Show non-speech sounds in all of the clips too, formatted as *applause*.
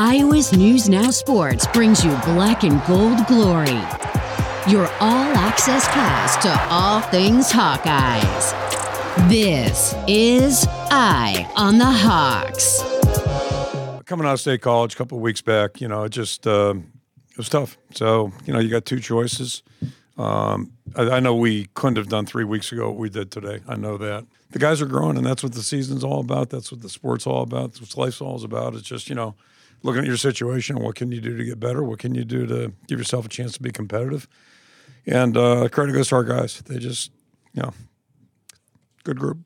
Iowa's News Now Sports brings you black and gold glory. Your all access pass to all things Hawkeyes. This is Eye on the Hawks. Coming out of state college a couple weeks back, you know, it just uh, it was tough. So you know, you got two choices. Um, I, I, know we couldn't have done three weeks ago what we did today. I know that the guys are growing, and that's what the season's all about. That's what the sport's all about. That's what life's all about. It's just you know, looking at your situation. What can you do to get better? What can you do to give yourself a chance to be competitive? And uh, credit goes to our guys. They just, you know, good group.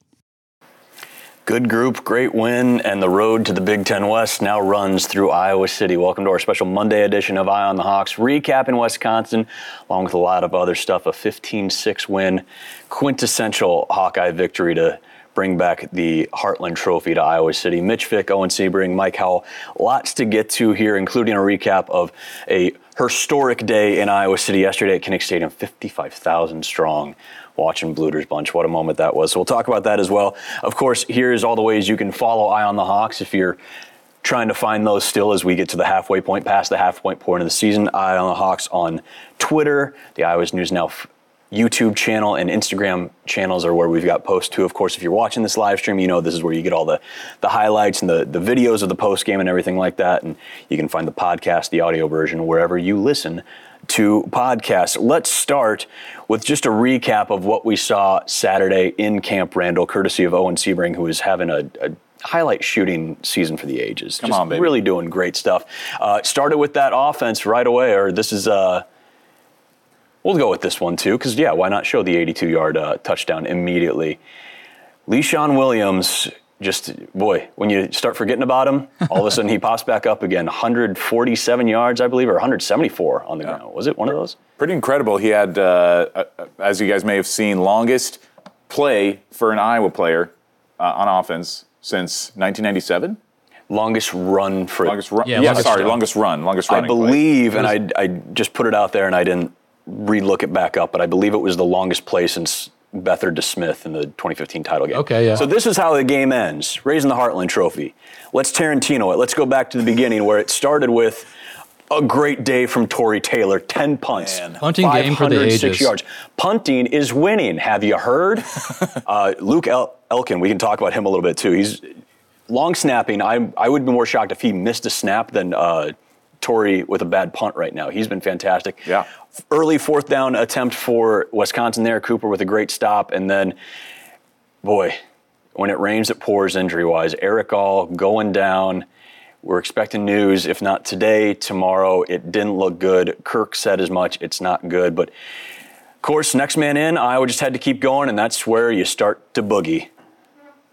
Good group, great win, and the road to the Big Ten West now runs through Iowa City. Welcome to our special Monday edition of Eye on the Hawks, recapping Wisconsin, along with a lot of other stuff. A 15 6 win, quintessential Hawkeye victory to bring back the Heartland Trophy to Iowa City. Mitch Fick, Owen Sebring, Mike Howell, lots to get to here, including a recap of a historic day in Iowa City yesterday at Kinnick Stadium, 55,000 strong watching Bluder's Bunch. What a moment that was. So we'll talk about that as well. Of course, here's all the ways you can follow Eye on the Hawks if you're trying to find those still as we get to the halfway point, past the halfway point of the season. Eye on the Hawks on Twitter, the Iowa's News Now YouTube channel and Instagram channels are where we've got posts too. Of course, if you're watching this live stream, you know this is where you get all the, the highlights and the, the videos of the post game and everything like that. And you can find the podcast, the audio version, wherever you listen to podcasts. Let's start with just a recap of what we saw Saturday in Camp Randall, courtesy of Owen Sebring, who is having a, a highlight shooting season for the ages. Come just on, baby. Really doing great stuff. Uh, started with that offense right away, or this is. Uh, We'll go with this one too, because yeah, why not show the 82-yard uh, touchdown immediately? Leshon Williams, just boy, when you start forgetting about him, all of a sudden he *laughs* pops back up again. 147 yards, I believe, or 174 on the yeah. ground. Was it one of those? Pretty incredible. He had, uh, uh, as you guys may have seen, longest play for an Iowa player uh, on offense since 1997 longest run for longest run. Yeah, yeah longest sorry, run. longest run, longest run. I believe, play. and I, I just put it out there, and I didn't re-look it back up, but I believe it was the longest play since Beathard to Smith in the 2015 title game. Okay, yeah. So this is how the game ends, raising the Heartland Trophy. Let's Tarantino it. Let's go back to the beginning where it started with a great day from Tory Taylor. 10 punts. Man. Punting game for the ages. yards. Punting is winning. Have you heard? *laughs* uh, Luke El- Elkin, we can talk about him a little bit too. He's long snapping. I, I would be more shocked if he missed a snap than uh, Tory with a bad punt right now. He's been fantastic. Yeah. Early fourth down attempt for Wisconsin there. Cooper with a great stop. And then, boy, when it rains, it pours injury wise. Erick All going down. We're expecting news, if not today, tomorrow. It didn't look good. Kirk said as much. It's not good. But, of course, next man in, Iowa just had to keep going, and that's where you start to boogie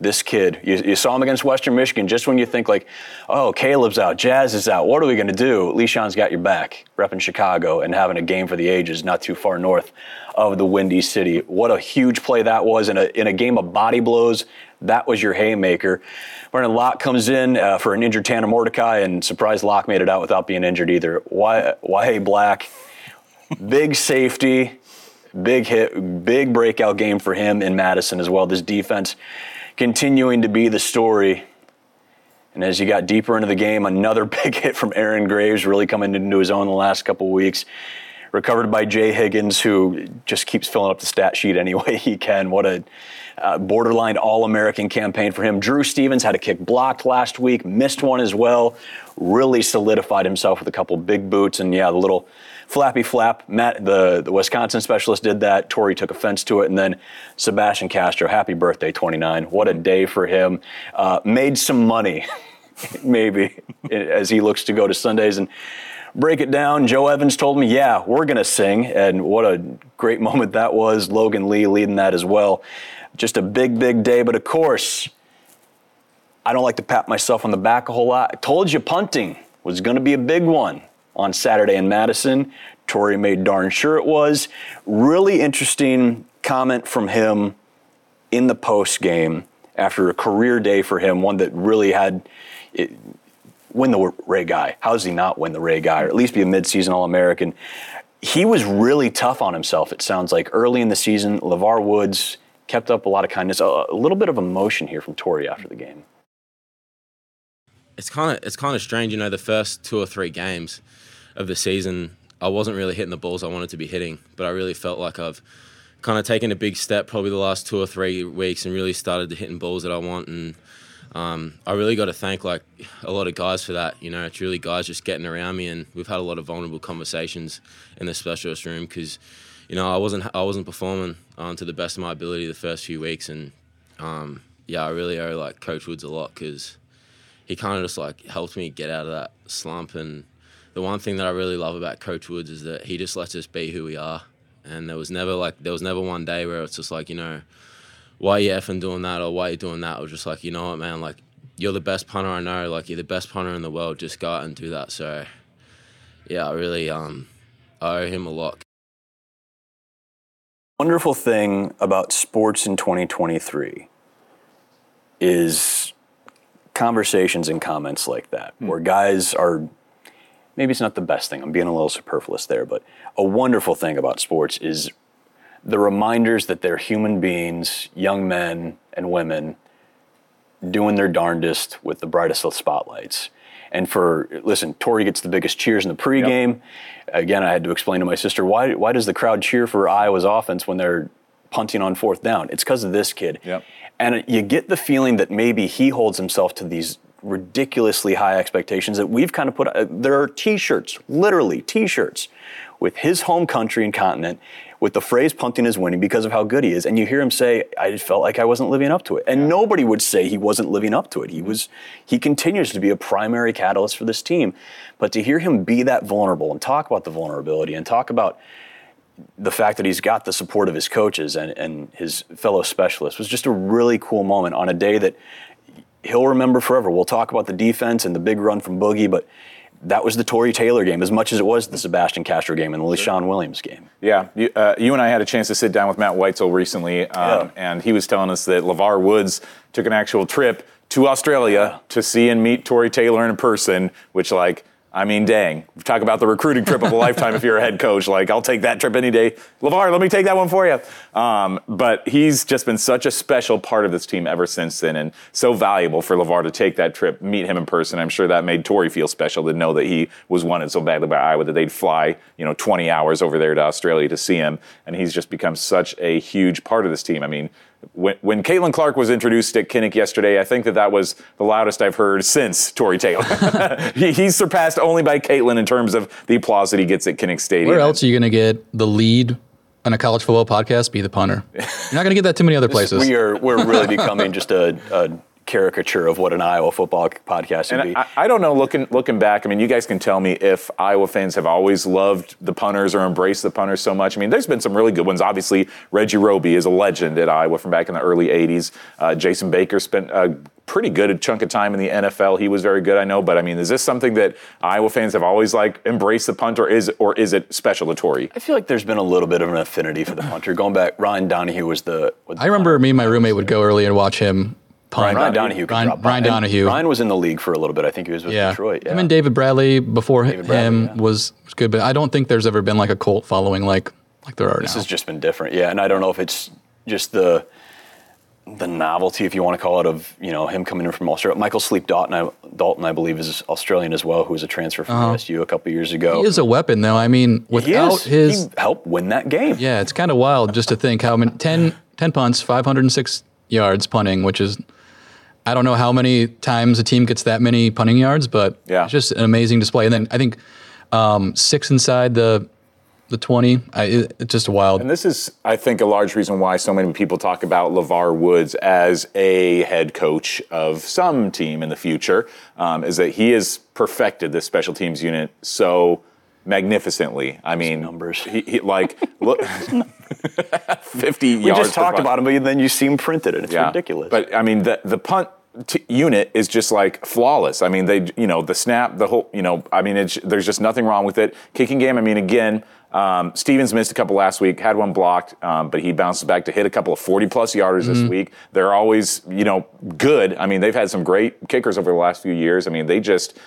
this kid. You, you, saw him against Western Michigan. Just when you think like, oh, Caleb's out, Jazz is out. What are we going to do? Leshon's got your back, repping Chicago and having a game for the ages, not too far north of the Windy City. What a huge play that was in a in a game of body blows. That was your haymaker. Braedyn Locke comes in uh, for an injured Tanner Mordecai, and surprise Locke made it out without being injured either. Why? Why Black? Big safety, big hit, big breakout game for him in Madison as well. This defense continuing to be the story. And as you got deeper into the game, another *laughs* big hit from Aaron Graves, really coming into his own the last couple weeks. Recovered by Jay Higgins, who just keeps filling up the stat sheet any way *laughs* he can. What a uh, borderline All American campaign for him. Drew Stevens had a kick blocked last week, missed one as well. Really solidified himself with a couple big boots. And yeah, the little flappy flap. Matt, the, the Wisconsin specialist, did that. Tory took offense to it. And then Sebastian Castro, happy birthday, 29. What a day for him. Uh, made some money, *laughs* maybe, as he looks to go to Sundays. And break it down. Joe Evans told me, yeah, we're going to sing. And what a great *laughs* moment that was. Logan Lee leading that as well. Just a big, big day. But of course, I don't like to pat myself on the back a whole lot. I told you punting was going to be a big one on Saturday in Madison. Tory made darn sure it was. Really interesting comment from him in the post game after a career day for him, one that really had it, win the Ray Guy. How does he not win the Ray Guy, or at least be a midseason All American? He was really tough on himself. It sounds like early in the season, LeVar Woods kept up a lot of kindness, a, a little bit of emotion here from Tory after the game it's kind of it's kind of strange. You know, the first two or three games of the season, I wasn't really hitting the balls I wanted to be hitting, but I really felt like I've kind of taken a big step probably the last two or three weeks and really started to hitting balls that I want and. Um, I really got to thank like a lot of guys for that. You know, it's really guys just getting around me, and we've had a lot of vulnerable conversations in the specialist room because, you know, I wasn't I wasn't performing um, to the best of my ability the first few weeks, and um, yeah, I really owe like Coach Woods a lot because he kind of just like helped me get out of that slump. And the one thing that I really love about Coach Woods is that he just lets us be who we are. And there was never like there was never one day where it's just like you know, why are you effing doing that or why are you doing that? I was just like you know what man, like you're the best punter I know, like you're the best punter in the world. Just go out and do that. So yeah, I really um I owe him a lot. Wonderful thing about sports in 2023 is conversations and comments like that, Hmm. where guys are maybe it's not the best thing. I'm being a little superfluous there, but a wonderful thing about sports is the reminders that they're human beings, young men and women, doing their darndest with the brightest of spotlights. And for listen, Tory gets the biggest cheers in the pregame. Again, I had to explain to my sister why why does the crowd cheer for Iowa's offense when they're punting on fourth down? It's because of this kid. Yep. And you get the feeling that maybe he holds himself to these ridiculously high expectations that we've kind of put. Uh, there are T-shirts, literally T-shirts, with his home country and continent, with the phrase "punting is winning" because of how good he is. And you hear him say, "I felt like I wasn't living up to it," and nobody would say he wasn't living up to it. He was. He continues to be a primary catalyst for this team, but to hear him be that vulnerable and talk about the vulnerability and talk about the fact that he's got the support of his coaches and, and his fellow specialists was just a really cool moment on a day that he'll remember forever. We'll talk about the defense and the big run from Boogie, but that was the Tory Taylor game as much as it was the Sebastian Castro game and the Leshon Williams game. Yeah, you, uh, you and I had a chance to sit down with Matt Weitzel recently, um, Yeah. and he was telling us that LeVar Woods took an actual trip to Australia to see and meet Tory Taylor in person, which, like, I mean, dang. Talk about the recruiting trip of a lifetime if you're a head coach. Like, I'll take that trip any day. LeVar, let me take that one for you. Um, but he's just been such a special part of this team ever since then and so valuable for LeVar to take that trip, meet him in person. I'm sure that made Tory feel special to know that he was wanted so badly by Iowa that they'd fly, you know, 20 hours over there to Australia to see him. And he's just become such a huge part of this team. I mean, when, when Caitlin Clark was introduced at Kinnick yesterday, I think that that was the loudest I've heard since Tory Taylor. *laughs* he, he's surpassed only by Caitlin in terms of the applause that he gets at Kinnick Stadium. Where else are you going to get the lead on a college football podcast? Be the punter. You're not going to get that too many other places. We are we're really becoming just a, a caricature of what an Iowa football podcast would And be. I, I don't know. Looking looking back, I mean, you guys can tell me if Iowa fans have always loved the punters or embraced the punters so much. I mean, there's been some really good ones. Obviously, Reggie Roby is a legend at Iowa from back in the early '80s. Uh, Jason Baker spent a pretty good chunk of time in the NFL. He was very good, I know. But I mean, is this something that Iowa fans have always like embraced the punter? or is or is it special to Tory? I feel like there's been a little bit of an affinity for the punter. Going back, Ryan Donahue was the. Was the I remember me and my roommate would go early and watch him Ryan Donahue. could Ryan- drop by. Ryan Donahue. Ryan was in the league for a little bit. I think he was with yeah. Detroit. Yeah. Him and David Bradley before David Bradley, him yeah. was, was good, but I don't think there's ever been like a cult following like like there are This now. has just been different, yeah. And I don't know if it's just the the novelty, if you want to call it, of you know him coming in from Australia. Michael Sleep Dalton, I, Dalton, I believe, is Australian as well, who was a transfer from SU a couple years ago. Uh-huh. he is a weapon though. I mean, without is. his he helped win that game. Yeah, it's kind of wild just to think how many 10, 10 punts, 506 yards punting, which is I don't know how many times a team gets that many punting yards, but Yeah. it's just an amazing display. And then I think um, six inside the the 20, I, it, it's just wild. And this is, I think, a large reason why so many people talk about LeVar Woods as a head coach of some team in the future, um, is that he has perfected this special teams unit so magnificently. I mean, numbers. He, he, like, look, *laughs* 50 We yards. just talked about him, but then you see him printed, and it's Yeah. ridiculous. But I mean, the the punt t- unit is just like flawless. I mean, they you know the snap, the whole you know. I mean, it's, there's just nothing wrong with it. Kicking game. I mean, again. Um, Stevens missed a couple last week, had one blocked, um, but he bounces back to hit a couple of 40 plus yarders this week. They're always, you know, good. I mean, they've had some great kickers over the last few years. I mean, they just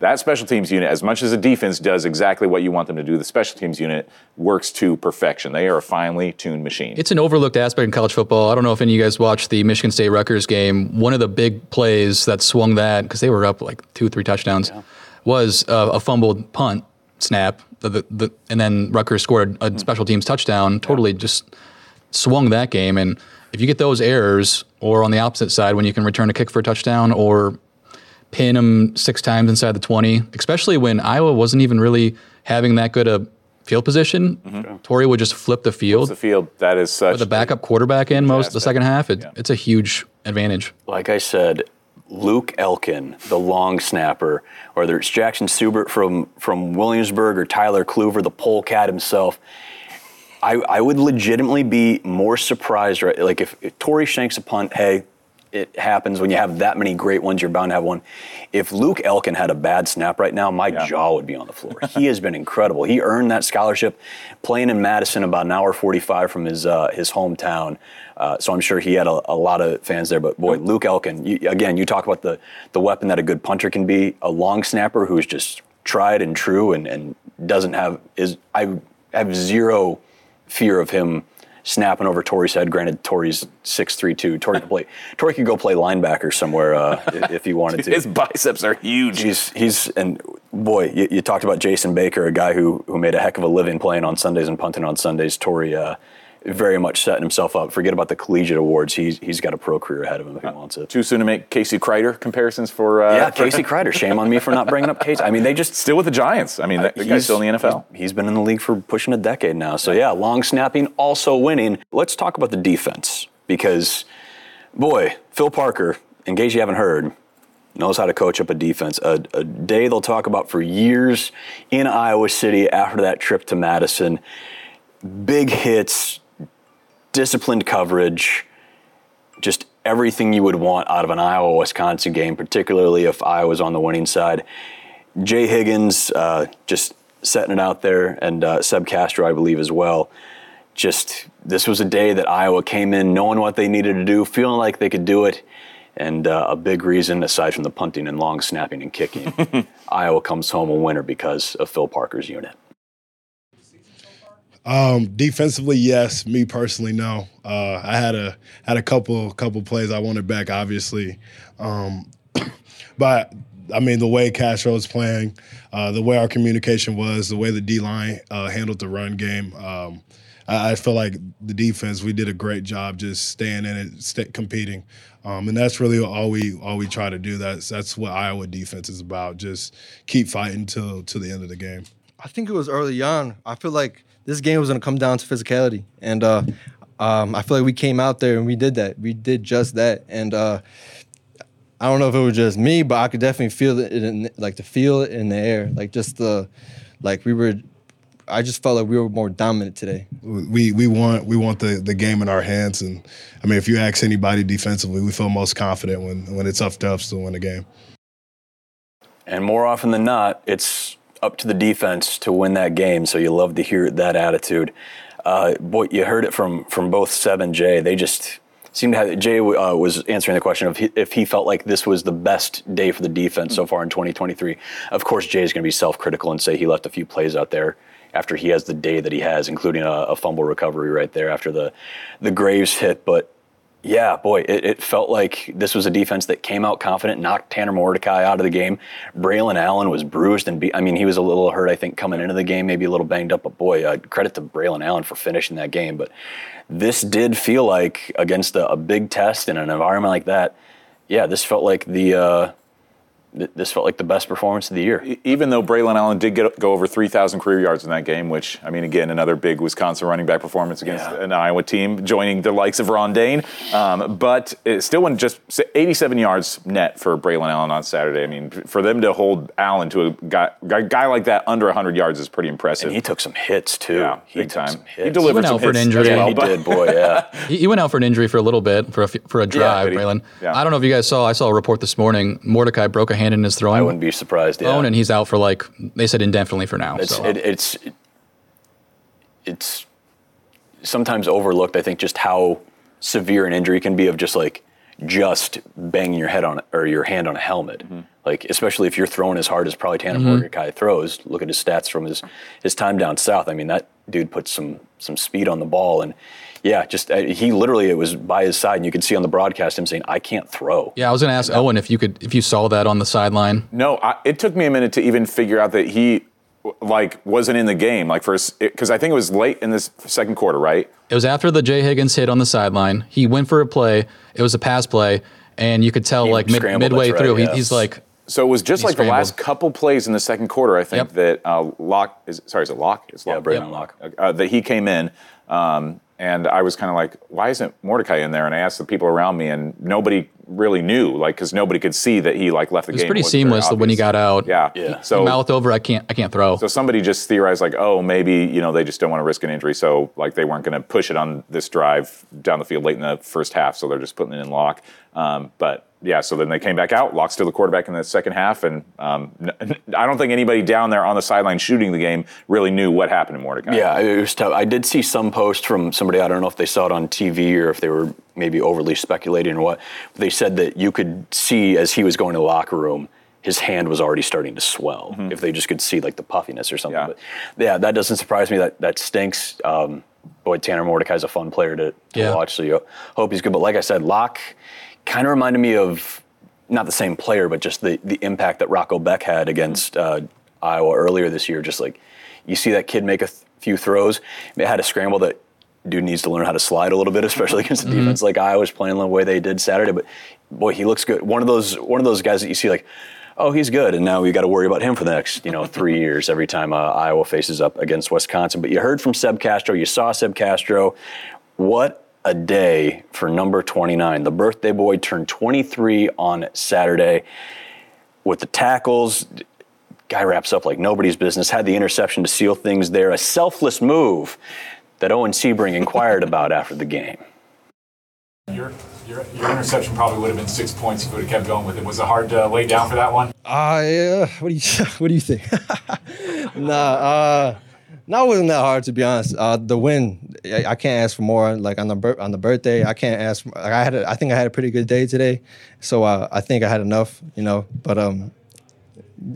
that special teams unit, as much as the defense does exactly what you want them to do, the special teams unit works to perfection. They are a finely tuned machine. It's an overlooked aspect in college football. I don't know if any of you guys watched the Michigan State Rutgers game. One of the big plays that swung that because they were up like two, or three touchdowns was uh, a fumbled punt snap, the, the, the, and then Rutgers scored a special teams touchdown. Totally just swung that game. And if you get those errors, or on the opposite side, when you can return a kick for a touchdown, or pin them six times inside the 20, especially when Iowa wasn't even really having that good a field position. Mm-hmm. Tory would just flip the field the field that is such with the backup quarterback in most of the second half. It, Yeah. It's a huge advantage. like I said, Luke Elkin, the long snapper, or whether it's Jackson Subert from, from Williamsburg or Tyler Kluver, the polecat himself, I, I would legitimately be more surprised, right? Like if, if Tory shanks a punt, hey, it happens when you have that many great ones, you're bound to have one. If Luke Elkin had a bad snap right now, my jaw would be on the floor. he has been incredible. He earned that scholarship playing in Madison, about an hour 45 from his, uh, his hometown. Uh, so I'm sure he had a, a lot of fans there. But boy, Luke Elkin, you, again, you talk about the, the weapon that a good punter can be, a long snapper who's just tried and true and, and doesn't have, is I have zero fear of him snapping over Tory's head. Granted, Tory's six three two. Tory could play. Tory could go play linebacker somewhere uh, if he wanted to. *laughs* his biceps are huge. He's he's and boy, you, you talked about Jason Baker, a guy who who made a heck of a living playing on Sundays and punting on Sundays. Tory uh, very much setting himself up. Forget about the collegiate awards. He's he's got a pro career ahead of him if he wants it. Too soon to make Casey Kreiter comparisons for uh, Yeah, for- Casey Kreiter. *laughs* Shame on me for not bringing up Casey. I mean, they just still with the Giants. I mean, that, the guy's still in the NFL. He's, he's been in the league for pushing a decade now. So yeah, long snapping, also winning. Let's talk about the defense because, boy, Phil Parker, in case you haven't heard, knows how to coach up a defense. A, a day they'll talk about for years in Iowa City after that trip to Madison. Big hits, disciplined coverage, just everything you would want out of an Iowa Wisconsin game, particularly if Iowa's on the winning side. Jay Higgins uh, just setting it out there, and uh, Seb Castro, I believe, as well. Just this was a day that Iowa came in knowing what they needed to do, feeling like they could do it, and uh, a big reason, aside from the punting and long snapping and kicking, *laughs* Iowa comes home a winner because of Phil Parker's unit. Um, defensively, yes. Me personally, no. Uh, I had a had a couple couple plays I wanted back, obviously, um, *coughs* but I mean the way Castro was playing, uh, the way our communication was, the way the D line uh, handled the run game. Um, I, I feel like the defense we did a great job just staying in it, competing, um, and that's really all we all we try to do. That's that's what Iowa defense is about. Just keep fighting till till the end of the game. I think it was early on. I feel like this game was going to come down to physicality, and uh, um, I feel like we came out there and we did that. We did just that, and uh, I don't know if it was just me, but I could definitely feel it, in, like to feel it in the air, like just the, like we were. I just felt like we were more dominant today. we we want we want the the game in our hands and I mean if you ask anybody defensively we feel most confident when when it's up to us to win the game. And more often than not, it's up to the defense to win that game. So you love to hear that attitude. Uh, boy, you heard it from from both Seb and Jay. They just seemed to have. Jay uh, was answering the question of he, if he felt like this was the best day for the defense so far in 2023. Of course, Jay is going to be self-critical and say he left a few plays out there after he has the day that he has, including a, a fumble recovery right there after the the Graves hit. But yeah, boy, it, it felt like this was a defense that came out confident, knocked Tanner Mordecai out of the game. Braylon Allen was bruised and be, I mean, he was a little hurt, I think, coming into the game, maybe a little banged up. But boy, uh, credit to Braylon Allen for finishing that game. But this did feel like against a, a big test in an environment like that. Yeah, this felt like the uh, this felt like the best performance of the year. Even though Braylon Allen did get, go over 3,000 career yards in that game, which, I mean, again, another big Wisconsin running back performance against Yeah. an Iowa team, joining the likes of Ron Dayne. Um, but it still went just 87 yards net for Braylon Allen on Saturday. I mean, for them to hold Allen to a guy, guy, guy like that under 100 yards is pretty impressive. And he took some hits too. yeah, he big took time. some He hits. delivered went some out for an hits injury. Yeah, well, he did, boy. Yeah. *laughs* He, he went out for an injury for a little bit for a, f- for a drive, but he- Braylon. yeah. I don't know if you guys saw. I saw a report this morning. Mordecai broke a hand in his I wouldn't be surprised. Yeah. bone, and he's out for like they said indefinitely for now. It's so. it, it's it's sometimes overlooked. I think just how severe an injury can be of just like just banging your head on or your hand on a helmet. Mm-hmm. Like especially if you're throwing as hard as probably Tanner Mordecai mm-hmm. throws. Look at his stats from his his time down south. I mean that dude puts some some speed on the ball and. Yeah, just uh, he literally it was by his side, and you could see on the broadcast him saying, "I can't throw." Yeah, I was going to ask Owen if you could if you saw that on the sideline. No, I, it took me a minute to even figure out that he like wasn't in the game. Like first, because I think it was late in this second quarter, right? It was after the Jay Higgins hit on the sideline. He went for a play. It was a pass play, and you could tell He like mid, scrambled, midway that's through, right, he, he's like, So it was just He like the last couple plays in the second quarter. I think Yep. that uh, Locke is sorry, is it Locke? It's Yeah, Locke. Braedyn Locke. Uh, that he came in, um, and I was kind of like, why isn't Mordecai in there? And I asked the people around me, and nobody really knew, like, because nobody could see that he like left the game. it was game. pretty wasn't very seamless when he got out. Yeah, Yeah. So mouth over. I can't. I can't throw. so somebody just theorized like, oh, maybe you know they just don't want to risk an injury, so like they weren't going to push it on this drive down the field late in the first half, so they're just putting it in lock. Um, but yeah, so then they came back out, locked still the quarterback in the second half, and um, n- I don't think anybody down there on the sideline shooting the game really knew what happened to Mordecai. Yeah, it was tough. I did see some post from somebody. I don't know if they saw it on TV or if they were maybe overly speculating or what. They said that you could see as he was going to the locker room, his hand was already starting to swell. If they just could see like the puffiness or something. Yeah. But yeah, that doesn't surprise me. That that stinks. Um, boy, Tanner Mordecai's a fun player to, to Yeah. watch. So you hope he's good. But like I said, Locke kind of reminded me of not the same player, but just the the impact that Rocco Becht had against uh, Iowa earlier this year. Just like you see that kid make a th- few throws, it had a scramble that dude needs to learn how to slide a little bit, *laughs* especially against a defense like Iowa's playing the way they did Saturday. But boy, he looks good. One of those one of those guys that you see like. Oh, he's good, and now we got to worry about him for the next, you know, three *laughs* years. Every time uh, Iowa faces up against Wisconsin, but you heard from Seb Castro, you saw Seb Castro. What a day for number 29. The birthday boy turned 23 on Saturday with the tackles. Guy wraps up like nobody's business, had the interception to seal things there. A selfless move that Owen Sebring inquired *laughs* about after the game. Your, your, your interception probably would have been six points if you would have kept going with it. Was it hard to lay down for that one? Uh, yeah. What do you *laughs* What do you think? *laughs* nah, uh, no, it wasn't that hard to be honest. Uh, the win, I, I can't ask for more. Like on the bir- on the birthday, I can't ask. Like I had, a, I think I had a pretty good day today, so uh, I think I had enough, you know. But um,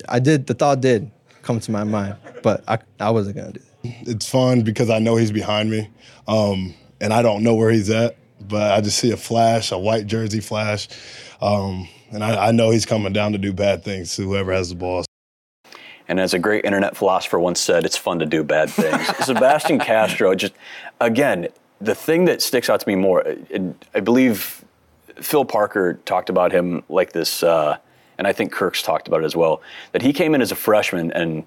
I did. The thought did come to my mind, but I I wasn't gonna do that. It's fun because I know he's behind me, um, and I don't know where he's at. But I just see a flash, a white jersey flash, um, and I, I know he's coming down to do bad things to whoever has the ball. And as a great internet philosopher once said, it's fun to do bad things. *laughs* Sebastian Castro, just again, the thing that sticks out to me more, I- I believe Phil Parker talked about him like this, uh, and I think Kirk's talked about it as well, that he came in as a freshman and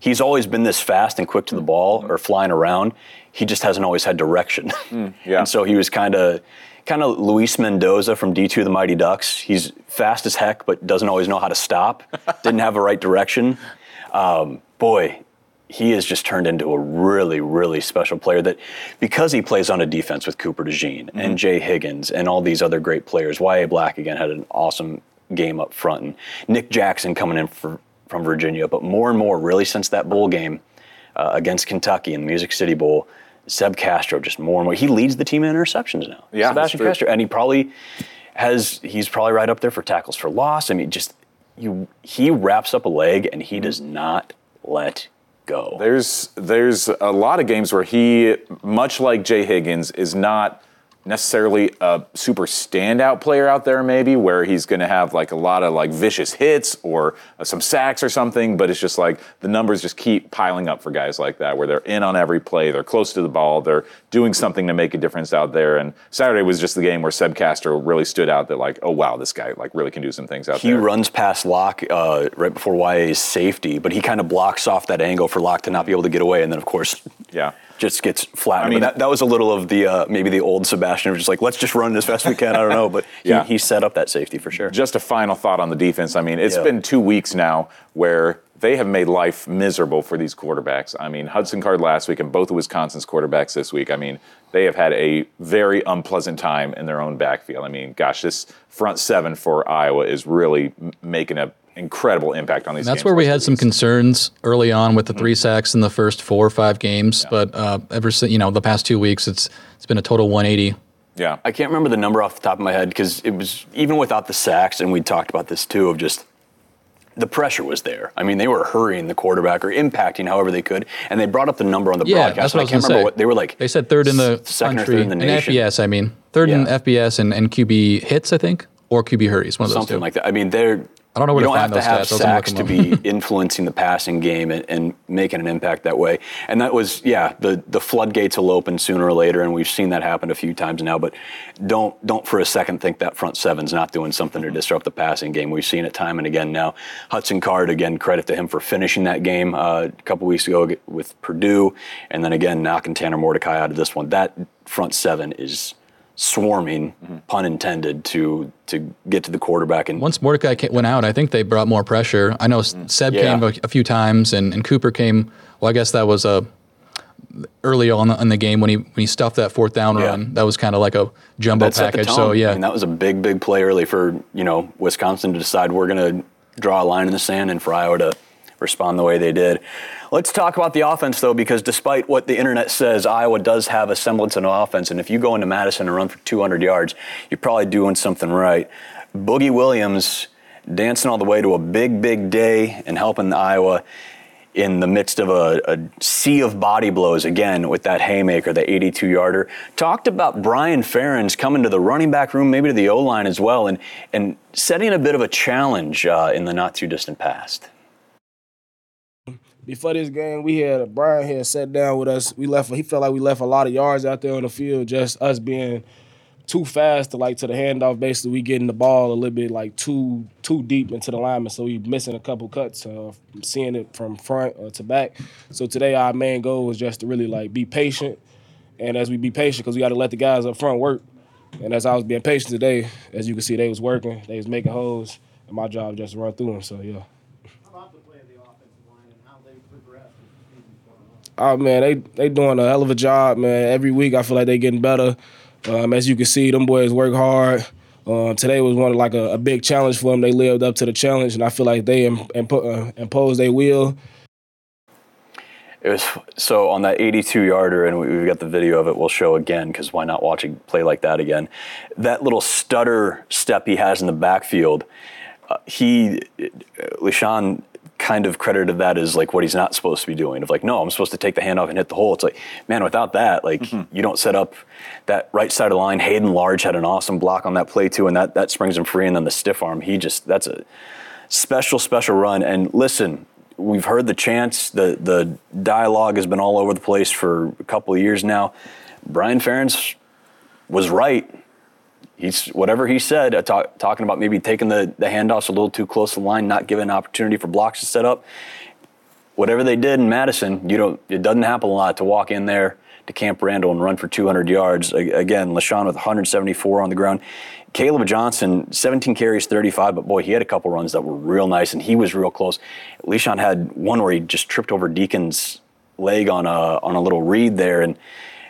he's always been this fast and quick to the ball or flying around. He just hasn't always had direction. *laughs* yeah. and so he was kind of kind of Luis Mendoza from D2 the Mighty Ducks. He's fast as heck, but doesn't always know how to stop. *laughs* Didn't have the right direction. Um, boy, he has just turned into a really, really special player that because he plays on a defense with Cooper DeJean and Jay Higgins and all these other great players. Y.A. Black again had an awesome game up front and Nick Jackson coming in for, from Virginia. But more and more, really, since that bowl game uh, against Kentucky in the Music City Bowl, Seb Castro just more and more. He leads the team in interceptions now. Yeah, Sebastian. Castro, and he probably has. He's probably right up there for tackles for loss. I mean, just you. He wraps up a leg and he does mm-hmm. not let go. There's there's a lot of games where he, much like Jay Higgins, is not necessarily a super standout player out there. Maybe where he's going to have like a lot of like vicious hits or uh, some sacks or something. But it's just like the numbers just keep piling up for guys like that, where they're in on every play, they're close to the ball, they're doing something to make a difference out there. And Saturday was just the game where Seb Castro really stood out. That like, oh wow, this guy like really can do some things out He there. He runs past Locke uh, right before YA's safety, but he kind of blocks off that angle for Locke to not be able to get away, and then of course, Yeah. Just gets flat. I mean- mean, that, that was a little of the uh, maybe the old Sebastian, of just like let's just run as fast as we can. I don't know, but he, Yeah. he set up that safety for sure. Just a final thought on the defense. I mean, it's Yeah. been two weeks now where they have made life miserable for these quarterbacks. I mean, Hudson Card last week and both of Wisconsin's quarterbacks this week. I mean, they have had a very unpleasant time in their own backfield. I mean, gosh, this front seven for Iowa is really m- making an incredible impact on these. That's games where we had some concerns early on with the three Mm-hmm. sacks in the first four or five games, but uh, ever since you know the past two weeks, it's it's been a total 180 Yeah. I can't remember the number off the top of my head because it was even without the sacks, and we talked about this too of just the pressure was there. I mean, they were hurrying the quarterback or impacting however they could, and they brought up the number on the Yeah, broadcast. that's what I and was can't gonna remember say. what they were like. They said third in the s- second country or third in the nation. FBS. I mean, third in FBS and, and QB hits, I think, or QB hurries. One of those something two. like that. I mean, they're. I don't know where you to don't find have to have stats. I was gonna look sacks to be *laughs* influencing the passing game and, and making an impact that way. And that was, yeah, the the floodgates will open sooner or later, and we've seen that happen a few times now. But don't don't for a second think that front seven's not doing something to disrupt the passing game. We've seen it time and again now. Hudson Card, again, credit to him for finishing that game uh, a couple weeks ago with Purdue, and then again knocking Tanner Mordecai out of this one. That front seven is swarming, mm-hmm. pun intended, to to get to the quarterback and Once Mordecai ca- went out, I think they brought more pressure. I know S- mm-hmm. Seb Yeah. came a, a few times, and, and Cooper came. Well, I guess that was a early on in the game when he when he stuffed that fourth down Yeah. run. That was kind of like a jumbo that set the package. tone. So yeah, I mean, that was a big, big play early for you know Wisconsin to decide we're going to draw a line in the sand, and for Iowa to respond the way they did. Let's talk about the offense though, because despite what the internet says, Iowa does have a semblance of an offense, and if you go into Madison and run for 200 yards, you're probably doing something right. Boogie Williams dancing all the way to a big, big day and helping Iowa in the midst of a, a sea of body blows again with that haymaker, the 82 yarder. Talked about Brian Ferentz coming to the running back room, maybe to the O line as well, and, and setting a bit of a challenge uh, in the not too distant past. Before this game, we had a Brian here sat down with us. We left. He felt like we left a lot of yards out there on the field, just us being too fast to like to the handoff. Basically, we getting the ball a little bit like too too deep into the lineman, so we missing a couple cuts, uh, seeing it from front uh, to back. So today, our main goal was just to really like be patient, and as we be patient, because we got to let the guys up front work. And as I was being patient today, as you can see, they was working, they was making holes, and my job just to run through them. So yeah. Oh man, they they doing a hell of a job, man. Every week I feel like they getting better. Um, as you can see, them boys work hard. Um, today was one of like a, a big challenge for them. They lived up to the challenge, and I feel like they Im- impo- uh, imposed their will. It was so on that 82 yarder, and we- we've got the video of it. We'll show again because why not watch a play like that again? That little stutter step he has in the backfield, uh, he, Leshon kind of credited that as like what he's not supposed to be doing. Of like, no, I'm supposed to take the handoff and hit the hole. It's like, man, without that, like mm-hmm. you don't set up that right side of the line. Hayden Large had an awesome block on that play too, and that that springs him free. And then the stiff arm, he just that's a special, special run. And listen, we've heard the chants, the the dialogue has been all over the place for a couple of years now. Brian Ferentz was right. He's whatever he said, uh, talk, talking about maybe taking the, the handoffs a little too close to the line, not giving an opportunity for blocks to set up. Whatever they did in Madison, you don't. It doesn't happen a lot to walk in there to Camp Randall and run for 200 yards. Again, Leshon with 174 on the ground. Caleb Johnson, 17 carries, 35, but boy, he had a couple runs that were real nice, and he was real close. Leshon had one where he just tripped over Deacon's leg on a on a little read there, and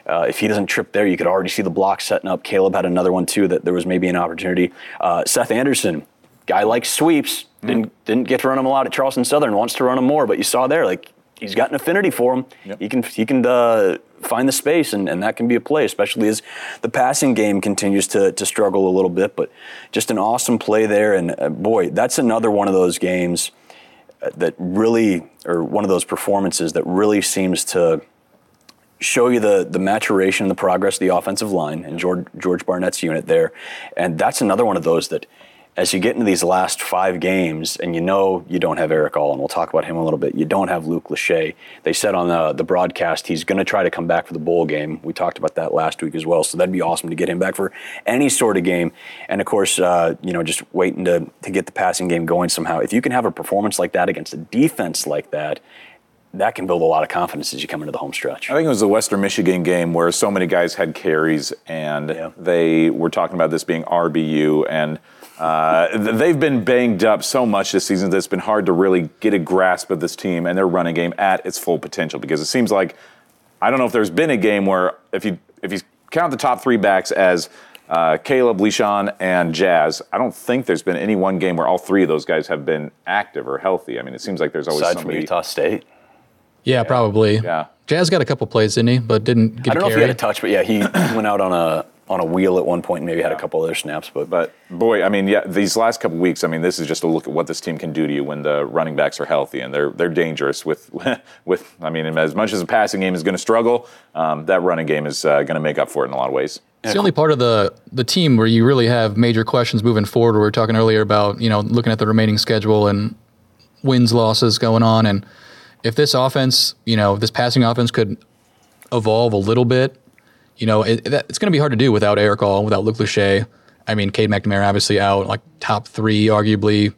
uh, if he doesn't trip there, you could already see the block setting up. Caleb had another one too that there was maybe an opportunity. Uh, Seth Anderson, guy likes sweeps, didn't didn't get to run him a lot at Charleston Southern, wants to run them more, but you saw there like he's got an affinity for him. He can he can uh, find the space, and, and that can be a play, especially as the passing game continues to to struggle a little bit. But just an awesome play there, and uh, boy, that's another one of those games uh, that really, or one of those performances that really seems to show you the the maturation and the progress of the offensive line and George George Barnett's unit there. And that's another one of those that as you get into these last five games and you know you don't have Erick All, and we'll talk about him a little bit, you don't have Luke Lachey. They said on the, the broadcast he's going to try to come back for the bowl game. We talked about that last week as well, so that'd be awesome to get him back for any sort of game. And of course, uh, you know, just waiting to, to get the passing game going somehow. If you can have a performance like that against a defense like that, that can build a lot of confidence as you come into the home stretch. I think it was the Western Michigan game where so many guys had carries, and Yeah. they were talking about this being RBU, and uh, they've been banged up so much this season that it's been hard to really get a grasp of this team and their running game at its full potential. Because it seems like I don't know if there's been a game where if you if you count the top three backs as uh, Caleb, Leshon, and Jazz, I don't think there's been any one game where all three of those guys have been active or healthy. I mean, it seems like there's always Aside from. Utah State. Yeah, probably. Yeah. Jazz got a couple plays, didn't he? But didn't get I don't know if he had a touch, but yeah, he *clears throat* went out on a on a wheel at one point and maybe had a couple other snaps, but But boy, I mean, yeah, these last couple weeks, I mean, this is just a look at what this team can do to you when the running backs are healthy and they're they're dangerous. With *laughs* with, I mean, as much as the passing game is going to struggle, um, that running game is uh, going to make up for it in a lot of ways. It's the only part of the the team where you really have major questions moving forward. We were talking earlier about you know looking at the remaining schedule and wins losses going on, and if this offense, you know, this passing offense could evolve a little bit, you know, it, that, it's going to be hard to do without Erick All, without Luke Lachey. I mean, Cade McNamara obviously out, like top three, arguably.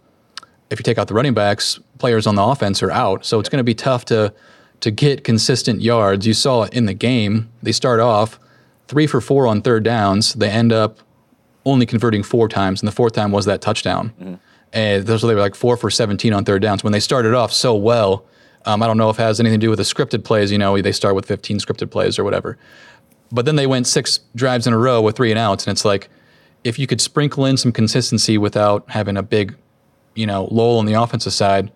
If you take out the running backs, players on the offense are out, so it's going to be tough to to get consistent yards. You saw it in the game; they start off three for four on third downs. They end up only converting four times, and the fourth time was that touchdown. Mm-hmm. And those they were like four for 17 on third downs. When they started off so well, um, I don't know if it has anything to do with the scripted plays. You know, they start with 15 scripted plays or whatever. But then they went six drives in a row with three and outs, and it's like if you could sprinkle in some consistency without having a big, you know, lull on the offensive side,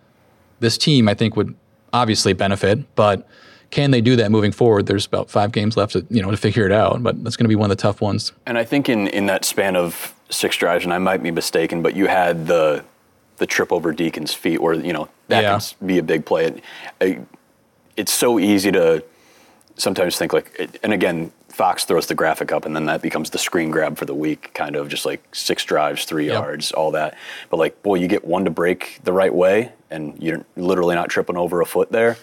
this team I think would obviously benefit. But can they do that moving forward? There's about five games left, to, you know, to figure it out. But that's going to be one of the tough ones. And I think in, in that span of six drives, and I might be mistaken, but you had the the trip over Deacon's feet, where you know that Yeah. can be a big play. It, it's so easy to sometimes think like, it- and again, Fox throws the graphic up, and then that becomes the screen grab for the week, kind of just like six drives, three Yep. yards, all that. But like, boy, you get one to break the right way, and you're literally not tripping over a foot there.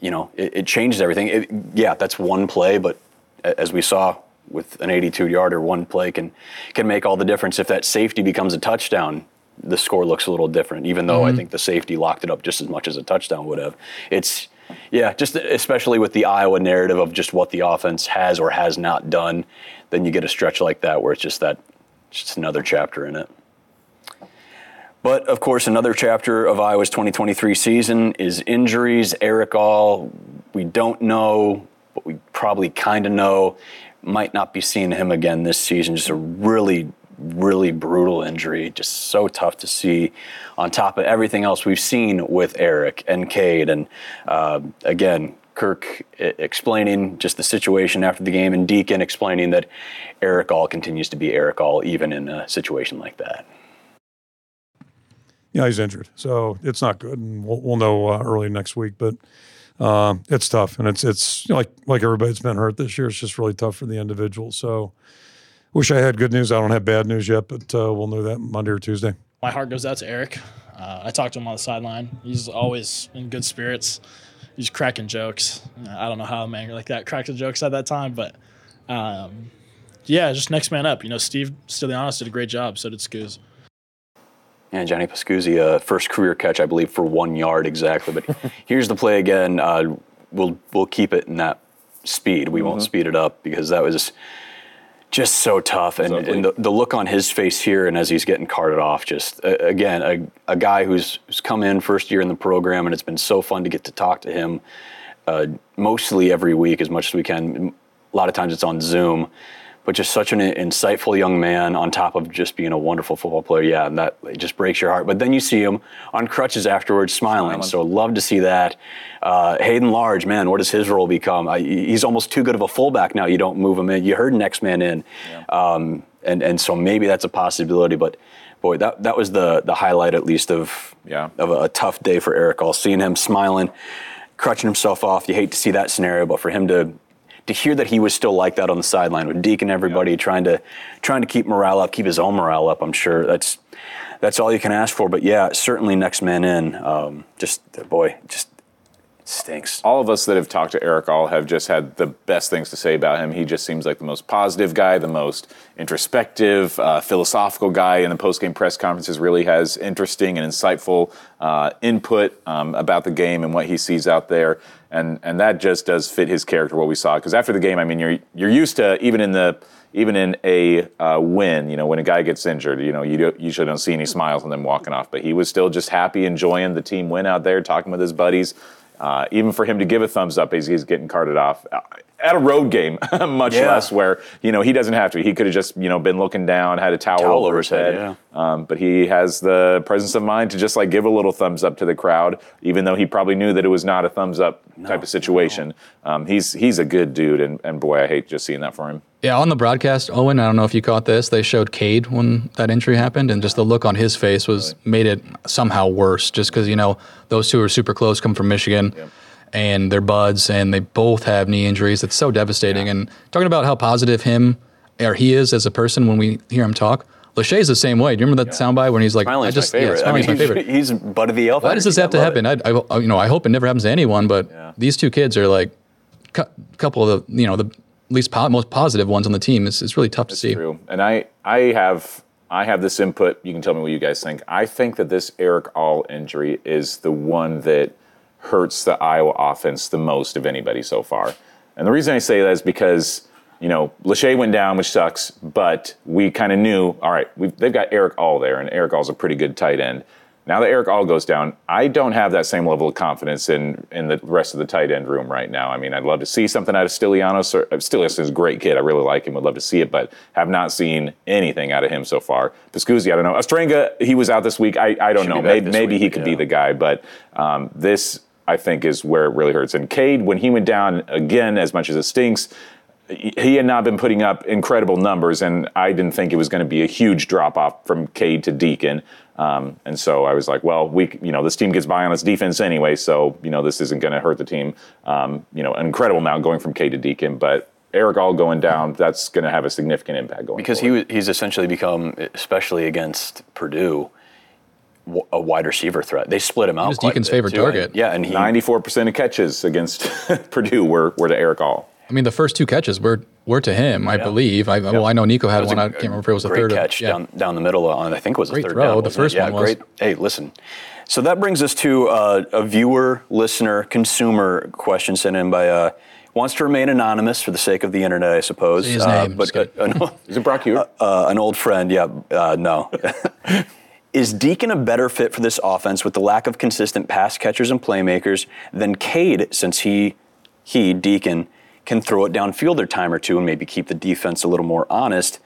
You know, it, it changes everything. It, yeah, that's one play, but as we saw with an 82 yarder, one play can can make all the difference. If that safety becomes a touchdown, the score looks a little different. Even though I mm-hmm. think the safety locked it up just as much as a touchdown would have. It's yeah, just especially with the Iowa narrative of just what the offense has or has not done, then you get a stretch like that where it's just that just another chapter in it. But of course, another chapter of Iowa's 2023 season is injuries. Erick All, we don't know, but we probably kind of know. Might not be seeing him again this season. Just a really, really brutal injury. Just so tough to see. On top of everything else we've seen with Eric and Cade, and uh, again, Kirk explaining just the situation after the game, and Deacon explaining that Erick All continues to be Erick All even in a situation like that. Yeah, he's injured, so it's not good, and we'll, we'll know uh, early next week. But uh, it's tough, and it's it's like like everybody's been hurt this year. It's just really tough for the individual. So, wish I had good news. I don't have bad news yet, but uh, we'll know that Monday or Tuesday. My heart goes out to Eric. Uh, I talked to him on the sideline. He's always in good spirits. He's cracking jokes. I don't know how a man like that cracked the jokes at that time, but um, yeah, just next man up. You know, Steve Stilianos did a great job. So did Scooz. And Johnny Pascuzzi, uh, first career catch, I believe, for one yard exactly. But *laughs* here's the play again. Uh, we'll we'll keep it in that speed. We won't speed it up because that was just so tough. And, ugly. and the, the look on his face here, and as he's getting carted off, just uh, again, a, a guy who's, who's come in first year in the program, and it's been so fun to get to talk to him uh, mostly every week as much as we can. A lot of times it's on Zoom, but just such an insightful young man on top of just being a wonderful football player. Yeah, and that it just breaks your heart. But then you see him on crutches afterwards, smiling. So love to see that. Uh, Hayden Large, man, what does his role become? I, he's almost too good of a fullback now. You don't move him in. You heard next man in, um, and and so maybe that's a possibility. But boy, that that was the the highlight at least of Yeah. of a, a tough day for Eric. All seeing him smiling, crutching himself off. You hate to see that scenario, but for him to to hear that he was still like that on the sideline with Deke and everybody trying to trying to keep morale up, keep his own morale up. I'm sure that's that's all you can ask for. But yeah, certainly next man in. Um, just boy, just stinks. all of us that have talked to Erick All have just had the best things to say about him. He just seems like the most positive guy, the most introspective, uh, philosophical guy in the post-game press conferences. Really has interesting and insightful uh, input um, about the game and what he sees out there, and and that just does fit his character. What we saw because after the game, I mean, you're you're used to even in the even in a uh, win, you know, when a guy gets injured, you know, you don't, usually don't see any smiles on them walking off. But he was still just happy, enjoying the team win out there, talking with his buddies. Uh, even for him to give a thumbs up as he's getting carted off uh, at a road game, *laughs* much Yeah. less where you know he doesn't have to. He could have just you know been looking down, had a towel, Towel over his head. um, but he has the presence of mind to just like give a little thumbs up to the crowd, even though he probably knew that it was not a thumbs up type of situation. Um, he's he's a good dude, and, and boy, I hate just seeing that for him. Yeah, on the broadcast, Owen, I don't know if you caught this. They showed Cade when that injury happened, and just the look on his face was made it somehow worse. Just because you know those two are super close, come from Michigan, and they're buds, and they both have knee injuries. It's so devastating. And talking about how positive him or he is as a person when we hear him talk, Lachey's the same way. Do you remember that soundbite when he's like, Smiley's "I just my favorite. yeah, I mean, my favorite." he's, Bud of the Elf. Why does this have to happen? I, I, you know, I hope it never happens to anyone, but these two kids are like a couple of the, you know, the least po- most positive ones on the team. It's, it's really tough to see. True. And I, I have, I have this input. You can tell me what you guys think. I think that this Erick All injury is the one that hurts the Iowa offense the most of anybody so far. And the reason I say that is because you know Lachey went down, which sucks, but we kind of knew. All right, we've, they've got Erick All there, and Erick All's a pretty good tight end. Now that Erick All goes down, I don't have that same level of confidence in in the rest of the tight end room right now. I mean, I'd love to see something out of Stilianos. Or, Stilianos is a great kid. I really like him. Would love to see it, but have not seen anything out of him so far. Pascuzzi, I don't know. Ostrenga, he was out this week. I, I don't Should know. Maybe, maybe he could yeah. be the guy, but um, this I think is where it really hurts. And Cade, when he went down again, as much as it stinks, he had not been putting up incredible numbers, and I didn't think it was going to be a huge drop off from Cade to Deacon. Um, and so I was like, well, we, you know, this team gets by on its defense anyway, so you know, this isn't going to hurt the team. Um, you know, an incredible amount going from Cade to Deacon, but Erick All going down, that's going to have a significant impact going because forward. he was- he's essentially become, especially against Purdue, a wide receiver threat. They split him out. was quite a Deacon's bit, favorite too. target. Yeah, and 94% of catches against *laughs* Purdue were, were to Erick All. I mean, the first two catches were were to him, I believe. I, Well, I know Nico had was one. I can't remember if it was the great third. or- catch yeah. down down the middle on I think it was the Great third throw. down. The first it? yeah, one was. great. Hey, listen. So that brings us to uh, a viewer, listener, consumer question sent in by uh, wants to remain anonymous for the sake of the internet, I suppose. Say his Uh, name. but uh, an, *laughs* Is it Brock Hewitt? *laughs* uh, an old friend, yeah, uh, no. *laughs* Is Deacon a better fit for this offense with the lack of consistent pass catchers and playmakers than Cade, since he, he Deacon, can throw it downfield their time or two and maybe keep the defense a little more honest,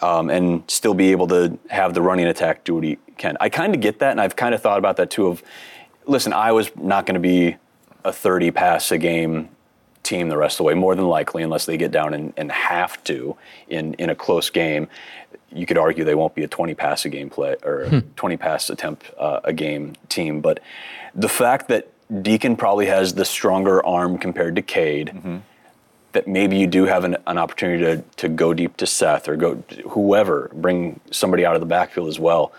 um, and still be able to have the running attack do what he can. I kind of get that, and I've kind of thought about that too. Of listen, Iowa's not going to be a 30 pass a game team the rest of the way, more than likely, unless they get down and, and have to in, in a close game. You could argue they won't be a 20 pass a game play or a 20 pass attempt uh, a game team. But the fact that Deacon probably has the stronger arm compared to Cade, that maybe you do have an, an opportunity to, to go deep to Seth or go whoever, bring somebody out of the backfield as well.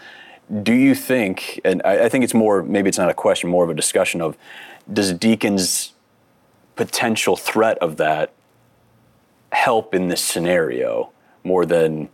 Do you think, and I, I think it's more, maybe it's not a question, more of a discussion of does Deacon's potential threat of that help in this scenario more than,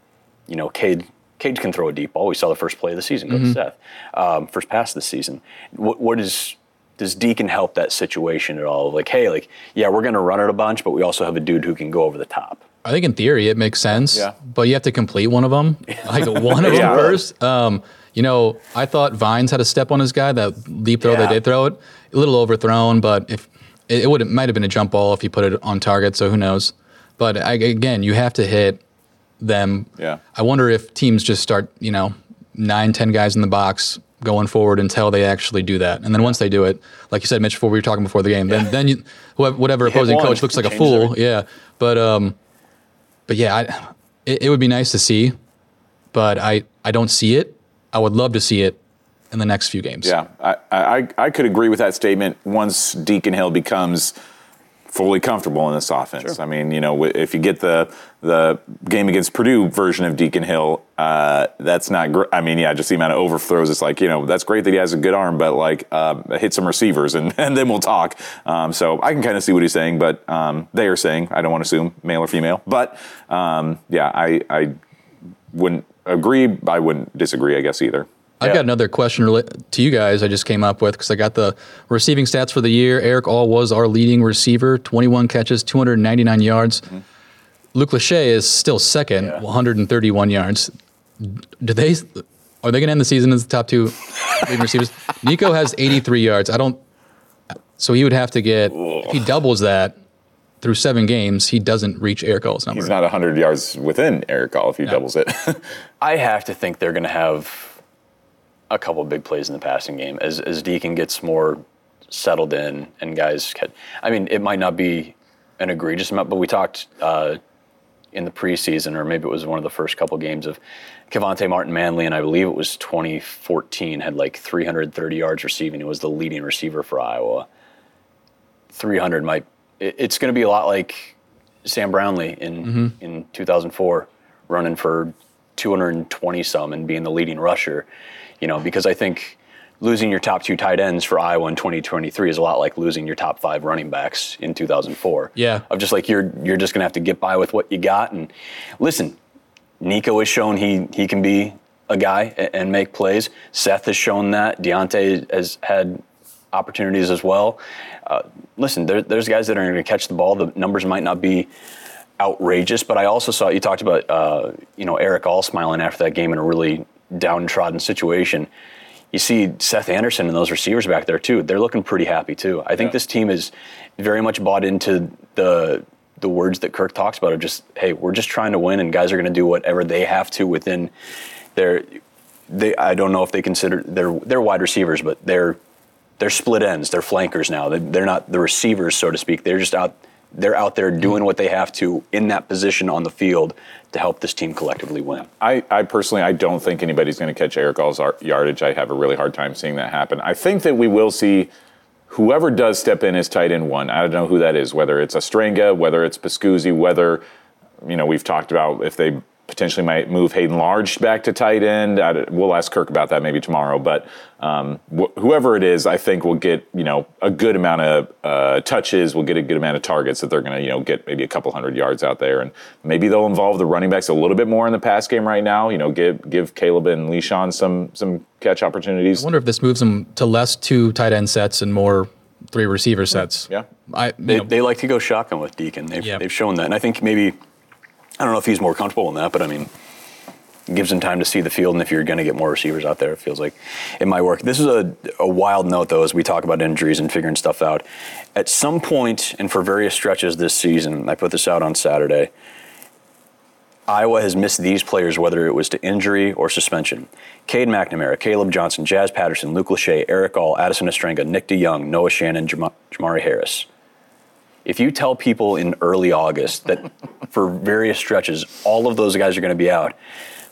you know, Cade, Cade can throw a deep ball. We saw the first play of the season go to Seth, um, first pass of the season. What, what is, does Deacon help that situation at all? Like, hey, like, yeah, we're going to run it a bunch, but we also have a dude who can go over the top. I think in theory it makes sense, Yeah. but you have to complete one of them, *laughs* like one of Yeah. them first. Um, you know, I thought Vines had a step on his guy that deep throw Yeah. they did throw it, a little overthrown, but if it, it would it might have been a jump ball if he put it on target, so who knows? But I, again, you have to hit them. Yeah. I wonder if teams just start, you know, nine, ten guys in the box going forward until they actually do that, and then once they do it, like you said, Mitch, before we were talking before the game, then then you, whoever- whatever opposing coach looks like a fool, everything. yeah. But um, but yeah, I, it, it would be nice to see, but I, I don't see it. I would love to see it in the next few games. Yeah, I, I, I could agree with that statement once Deacon Hill becomes fully comfortable in this offense. I mean, you know, if you get the the game against Purdue version of Deacon Hill, uh, that's not great. I mean, yeah, just the amount of overthrows. It's like, you know, that's great that he has a good arm, but like, uh, hit some receivers and, *laughs* and then we'll talk. Um, so I can kind of see what he's saying, but um, they are saying, I don't want to assume male or female, but um, yeah, I, I wouldn't agree. I wouldn't disagree, I guess, either. I've got another question to you guys. I just came up with because I got the receiving stats for the year. Erick All was our leading receiver, 21 catches, 299 yards. Luke Lachey is still second, 131 yards. Do they are they going to end the season as the top two leading receivers? *laughs* Nico has 83 yards. I don't. So he would have to get if he doubles that through seven games, he doesn't reach Erick All's number. He's not 100 yards within Erick All if he doubles it. *laughs* I have to think they're going to have a couple big plays in the passing game as as Deacon gets more settled in and guys. Can, I mean, it might not be an egregious amount, but we talked uh, in the preseason, or maybe it was one of the first couple games of Kevonte Martin Manley, and I believe it was 2014, had like 330 yards receiving. He was the leading receiver for Iowa. 300 might. It's going to be a lot like Sam Brownlee in mm-hmm. in 2004, running for 220 some and being the leading rusher. You know, because I think losing your top two tight ends for Iowa in 2023 is a lot like losing your top five running backs in 2004. Yeah. Of just like you're you're just gonna have to get by with what you got. And listen, Nico has shown he he can be a guy and make plays. Seth has shown that. Diante has had opportunities as well. Uh, listen, there, there's guys that are going to catch the ball. The numbers might not be outrageous, but I also saw you talked about uh, you know Erick All smiling after that game in a really downtrodden situation. You see Seth Anderson and those receivers back there too. They're looking pretty happy too. I think this team is very much bought into the the words that Kirk talks about of just hey, we're just trying to win, and guys are going to do whatever they have to within their. They I don't know if they consider they're they're wide receivers, but they're they're split ends. They're flankers now. They- They're not the receivers, so to speak. They're just out. They're out there doing mm-hmm. what they have to in that position on the field to help this team collectively win. I, I personally, I don't think anybody's going to catch Erick All's yardage. I have a really hard time seeing that happen. I think that we will see whoever does step in as tight end one. I don't know who that is, whether it's Ostrenga, whether it's Pascuzzi, whether, you know, we've talked about if they potentially might move Hayden Large back to tight end. I, we'll ask Kirk about that maybe tomorrow. But um, wh- whoever it is, I think will get, you know, a good amount of uh, touches, will get a good amount of targets that they're going to, you know, get maybe a couple hundred yards out there. And maybe they'll involve the running backs a little bit more in the pass game right now. You know, give give Caleb and Leshon some some catch opportunities. I wonder if this moves them to less two tight end sets and more three receiver sets. Yeah. I, They, know, they like to go shotgun with Deacon. They've, Yeah. they've shown that. And I think maybe, I don't know if he's more comfortable in that, but I mean, gives him time to see the field. And if you're going to get more receivers out there, it feels like it might work. This is a, a wild note, though, as we talk about injuries and figuring stuff out. At some point, and for various stretches this season, I put this out on Saturday. Iowa has missed these players, whether it was to injury or suspension. Cade McNamara, Caleb Johnson, Jazz Patterson, Luke Lachey, Erick All, Addison Ostrenga, Nick DeYoung, Noah Shannon, Jama- Jamari Harris. If you tell people in early August that *laughs* for various stretches, all of those guys are going to be out,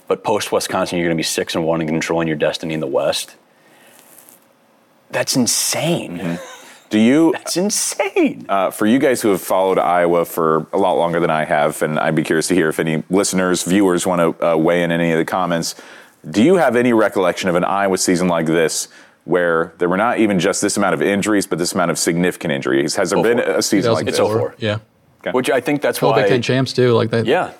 but post Wisconsin, you're going to be six and one and controlling your destiny in the West, that's insane. Do you *laughs* That's insane. uh, for you guys who have followed Iowa for a lot longer than I have, and I'd be curious to hear if any listeners, viewers want to uh, weigh in any of the comments. Do you have any recollection of an Iowa season like this where there were not even just this amount of injuries, but this amount of significant injuries? Has there Oh, been for- a season like It's this? 04. yeah. Which I think that's Well, why. Big Ten champs too. Like that. yeah,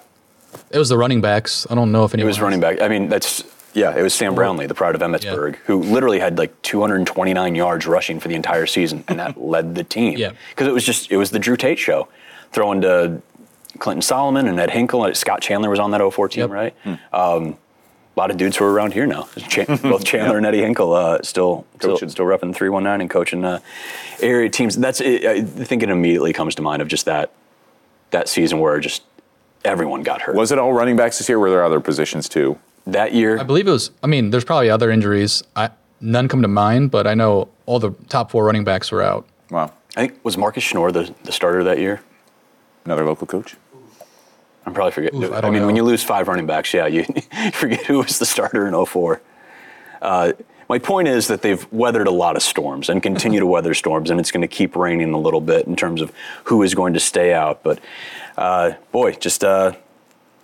It was the running backs. I don't know if It anyone was running back. I mean, that's yeah. It was Sam Brownlee, the pride of Emmetsburg, who literally had like 229 yards rushing for the entire season, and that *laughs* led the team. Yeah. because it was just it was the Drew Tate show, throwing to Clinton Solomon and Ed Hinkle. and Scott Chandler was on that 04 team, Yep. right? Um, a lot of dudes who are around here now. Cha- *laughs* both Chandler and Eddie Hinkle uh, still still, Coaching. still repping 319 and coaching uh, area teams. That's it, I think it immediately comes to mind of just that that season where just everyone got hurt. Was it all running backs this year? Were there other positions too? that year? I believe it was. I mean, there's probably other injuries. I, none come to mind, but I know all the top four running backs were out. Wow. I think was Marcus Schnoor the, the starter that year. Another local coach? I'm probably forgetting. I I, mean, know. when you lose five running backs, yeah, you *laughs* forget who was the starter in 04. Uh, my point is that they've weathered a lot of storms and continue to *laughs* weather storms, and it's going to keep raining a little bit in terms of who is going to stay out. But uh, boy, just uh,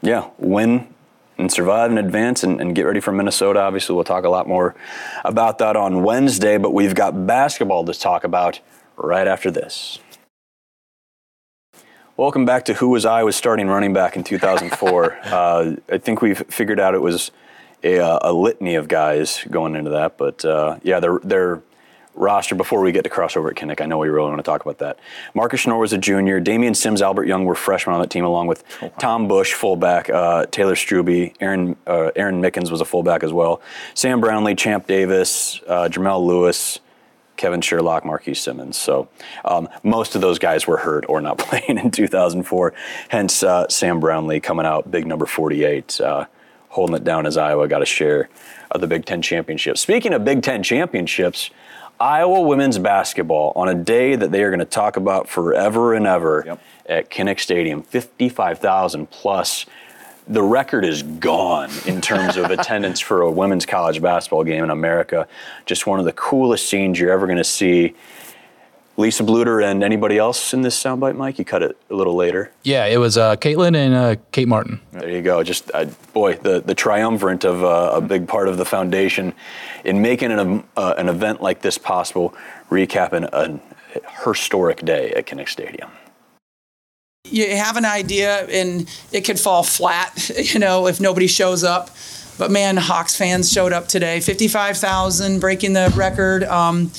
yeah, win and survive and advance and, and get ready for Minnesota. Obviously, we'll talk a lot more about that on Wednesday, but we've got basketball to talk about right after this. Welcome back to Who Was I Was starting running back in 2004. *laughs* uh, I think we've figured out it was a, uh, a litany of guys going into that, but uh, yeah, their their roster. Before we get to crossover at Kinnick, I know we really want to talk about that. Marcus Schnoor was a junior. Damian Sims, Albert Young were freshmen on that team, along with Tom Busch, fullback. Uh, Taylor Struby, Aaron uh, Aaron Mickens was a fullback as well. Sam Brownlee, Champ Davis, uh, Jamel Lewis. Kevin Sherlock, Marquise Simmons. So um, most of those guys were hurt or not *laughs* playing in 2004. Hence uh, Sam Brownlee coming out big number 48, uh, holding it down as Iowa got a share of the Big Ten championship. Speaking of Big Ten championships, Iowa women's basketball on a day that they are going to talk about forever and ever Yep. at Kinnick Stadium, 55,000 plus. The record is gone in terms of *laughs* attendance for a women's college basketball game in America. Just one of the coolest scenes you're ever going to see. Lisa Bluder and anybody else in this soundbite, Mike? You cut it a little later. Yeah, it was uh, Caitlin and uh, Kate Martin. There you go. Just uh, boy, the the triumvirate of uh, a big part of the foundation in making an uh, an event like this possible, recapping a historic day at Kinnick Stadium. You have an idea and it could fall flat, *laughs* you know, if nobody shows up. But man, Hawks fans showed up today. 55,000, breaking the record. Um,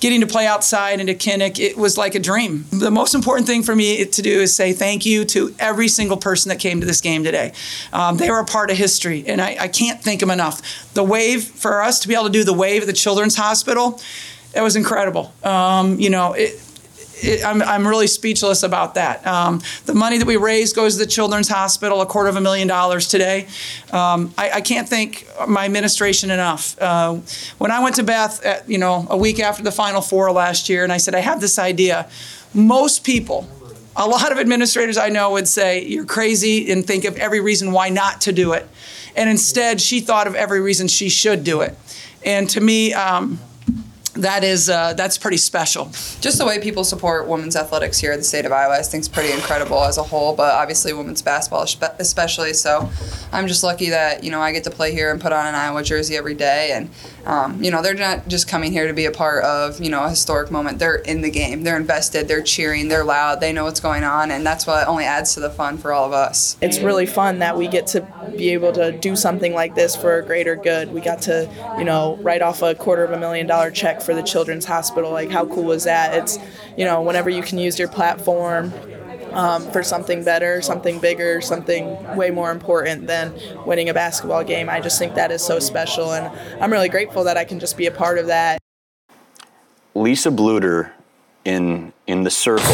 getting to play outside into Kinnick, it was like a dream. The most important thing for me to do is say thank you to every single person that came to this game today. Um, they were a part of history, and I, I can't thank them enough. The wave, for us to be able to do the wave at the Children's Hospital, it was incredible. Um, you know, it, it, I'm, I'm really speechless about that. Um, the money that we raised goes to the Children's Hospital, a quarter of a million dollars today. Um, I, I can't thank my administration enough. Uh, when I went to Beth, at, you know, a week after the Final Four last year, and I said I have this idea, most people. A lot of administrators I know would say you're crazy and think of every reason why not to do it. And instead, she thought of every reason she should do it. And to me, um, that is uh, that's pretty special. just the way people support women's athletics here in the state of Iowa, I think is pretty incredible as a whole. But obviously, women's basketball especially. So, I'm just lucky that you know I get to play here and put on an Iowa jersey every day. And um, you know, they're not just coming here to be a part of you know a historic moment. They're in the game. They're invested. They're cheering. They're loud. They know what's going on, and that's what only adds to the fun for all of us. it's really fun that we get to be able to do something like this for a greater good. We got to, you know, write off a quarter of a million dollar check for the Children's Hospital. Like, how cool is that? It's, you know, whenever you can use your platform um, for something better, something bigger, something way more important than winning a basketball game, I just think that is so special. And I'm really grateful that I can just be a part of that. Lisa Bluder in in the circle,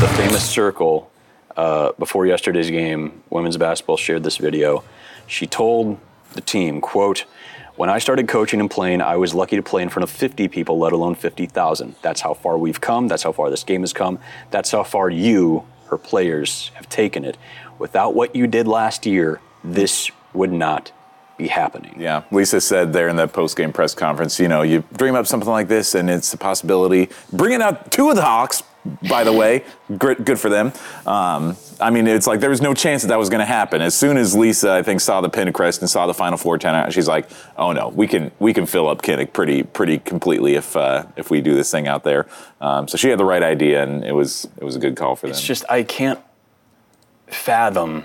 the famous circle, uh, before yesterday's game, women's basketball shared this video. She told the team, "quote When I started coaching and playing, I was lucky to play in front of 50 people, let alone 50,000. That's how far we've come. That's how far this game has come. That's how far you, her players, have taken it. Without what you did last year, this would not be happening." Yeah, Lisa said there in the post-game press conference, you know, you dream up something like this, and it's a possibility. Bringing out two of the Hawks, by the way, good, good for them. Um, I mean, it's like there was no chance that that was going to happen. As soon as Lisa, I think, saw the Pinterest and saw the Final Four ten she's like, "Oh no, we can we can fill up Kinnick pretty pretty completely if uh, if we do this thing out there." Um, so she had the right idea, and it was it was a good call for them. It's just I can't fathom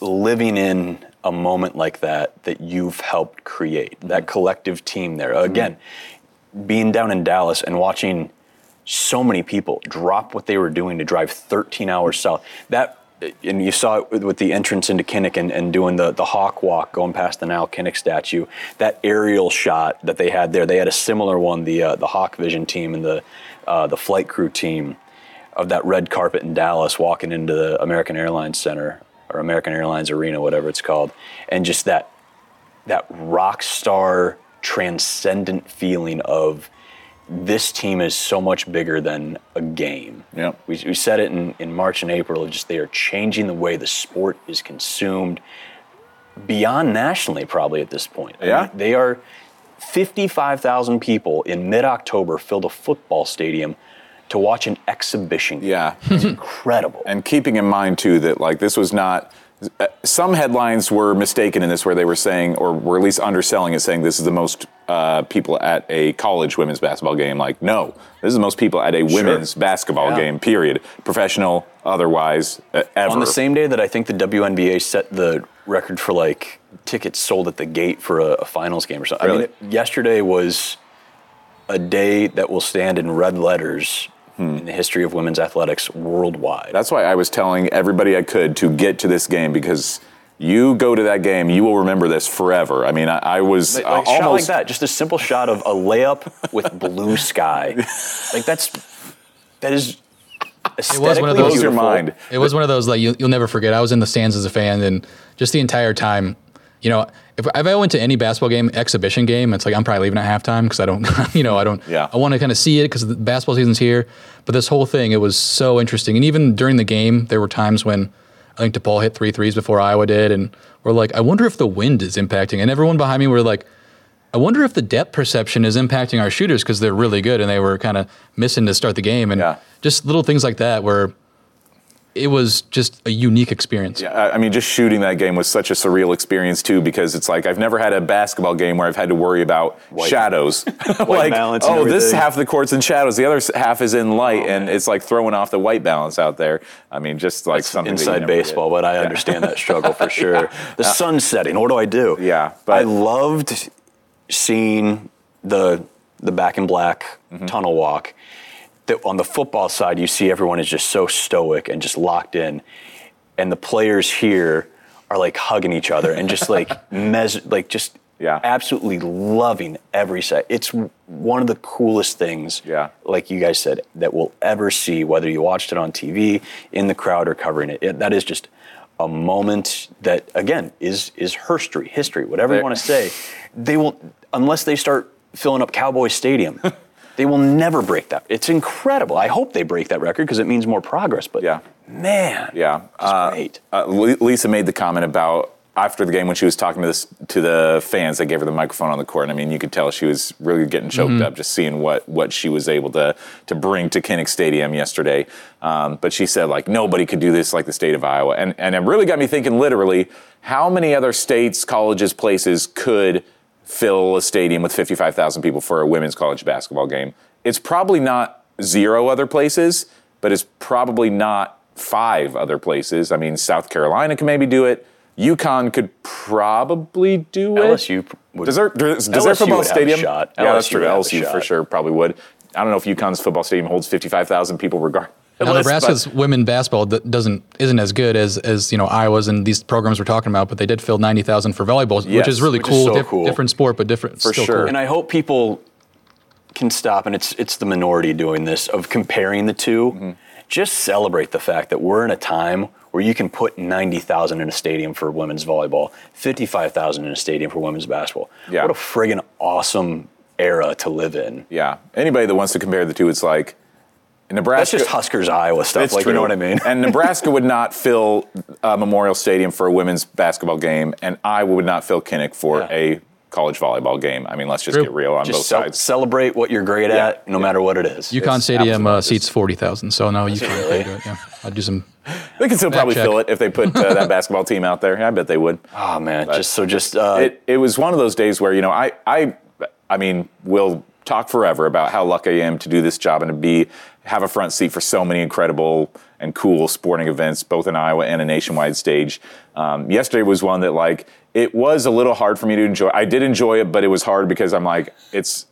living in a moment like that that you've helped create that collective team there again being down in Dallas and watching so many people drop what they were doing to drive 13 hours south that and you saw it with, the entrance into Kinnick and, and doing the, the hawk walk going past the Nile Kinnick statue. That aerial shot that they had there, they had a similar one, the uh, the Hawk Vision team and the uh, the flight crew team of that red carpet in Dallas walking into the American Airlines Center or American Airlines Arena, whatever it's called, and just that that rock star transcendent feeling of this team is so much bigger than a game. Yeah. We, we said it in, in March and April, just they are changing the way the sport is consumed beyond nationally, probably at this point. I Yeah. mean, they are 55,000 people in mid October filled a football stadium to watch an exhibition. game. Yeah. It's incredible. And keeping in mind too that like this was not. uh, Some headlines were mistaken in this, where they were saying, or were at least underselling it, saying this is the most uh, people at a college women's basketball game. Like, no, this is the most people at a women's basketball Yeah. game. Period. Professional, otherwise, uh, ever. On the same day that I think the WNBA set the record for like tickets sold at the gate for a, a finals game or something. I mean, it- yesterday was a day that will stand in red letters in the history of women's athletics worldwide. That's why I was telling everybody I could to get to this game because you go to that game, you will remember this forever. I mean, I, I was Like, like, shot like that, just a simple shot of a layup with blue sky. *laughs* Like that's that is It was one of aesthetically those. beautiful. It was one of those like you, you'll never forget. I was in the stands as a fan, and just the entire time, you know, if, if I went to any basketball game, exhibition game, it's like I'm probably leaving at halftime because I don't, *laughs* you know, I don't, Yeah. I want to kind of see it because the basketball season's here. But this whole thing, it was so interesting. And even during the game, there were times when I think DePaul hit three threes before Iowa did. And we're like, I wonder if the wind is impacting. And everyone behind me were like, I wonder if the depth perception is impacting our shooters because they're really good and they were kind of missing to start the game. And just little things like that where it was just a unique experience. Yeah, I I mean, just shooting that game was such a surreal experience too, because it's like I've never had a basketball game where I've had to worry about shadows. *laughs* like, balance and oh, this half of the court's in shadows, the other half is in light, and it's like throwing off the white balance out there. I mean, just like something that inside never did. baseball, but I understand that struggle for *laughs* sure. The sun setting. What do I do? Yeah, but I loved seeing the the back in black Mm-hmm. tunnel walk. That on the football side, you see everyone is just so stoic and just locked in, and the players here are like hugging each other and just like *laughs* mes- like just yeah. absolutely loving every set. It's one of the coolest things, yeah. like you guys said, that we'll ever see, whether you watched it on TV, in the crowd, or covering it. it that is just a moment that, again, is is history, history, whatever you want to say. They will, unless they start filling up Cowboy Stadium. *laughs* They will never break that. It's incredible. I hope they break that record because it means more progress. But yeah, man, yeah, uh, great. Uh, Lisa made the comment about after the game when she was talking to this to the fans. They gave her the microphone on the court, and I mean, you could tell she was really getting choked Mm-hmm. Mhm. up just seeing what what she was able to to bring to Kinnick Stadium yesterday. Um, but she said like nobody could do this like the state of Iowa, and and it really got me thinking. Literally, how many other states, colleges, places could fill a stadium with 55,000 people for a women's college basketball game. It's probably not zero other places, but it's probably not five other places. I mean, South Carolina can maybe do it. UConn could probably do it. LSU would- Does their, does, does LSU their football would have a stadium? shot. Yeah, that's true. would have a LSU for sure probably would. I don't know if UConn's football stadium holds 55,000 people regardless. Now, but- Nebraska's women basketball doesn't isn't as good as as you know Iowa's and these programs we're talking about, but they did fill ninety thousand for volleyball, which is really which is cool. so Diff- cool. Different sport, but different for still sure. cool. And I hope people can stop, and it's it's the minority doing this of comparing the 2 Mm-hmm. Just celebrate the fact that we're in a time where you can put ninety thousand in a stadium for women's volleyball, fifty-five thousand in a stadium for women's basketball. Yeah. What a friggin' awesome era to live in. Yeah. Anybody that wants to compare the two, it's like Nebraska. That's just Huskers Iowa stuff. It's like you know what I mean. and Nebraska would not *laughs* fill uh, Memorial Stadium for a women's basketball game, and Iowa would not fill Kinnick for a college volleyball game. I mean, let's just True. get real on Just both cel- sides. celebrate what you're great at, no matter what it is. UConn It's Stadium uh, seats forty thousand, so no, you can really? do it. Yeah, I'd do some. *laughs* They can still probably check. fill it if they put uh, that *laughs* basketball team out there. I bet they would. Oh man, But just so just uh, it, it was one of those days where you know I I I mean we'll talk forever about how lucky I am to do this job and to be have a front seat for so many incredible and cool sporting events both in Iowa and a nationwide stage. Um, yesterday was one that like it was a little hard for me to enjoy. I did enjoy it, but it was hard because I'm like it's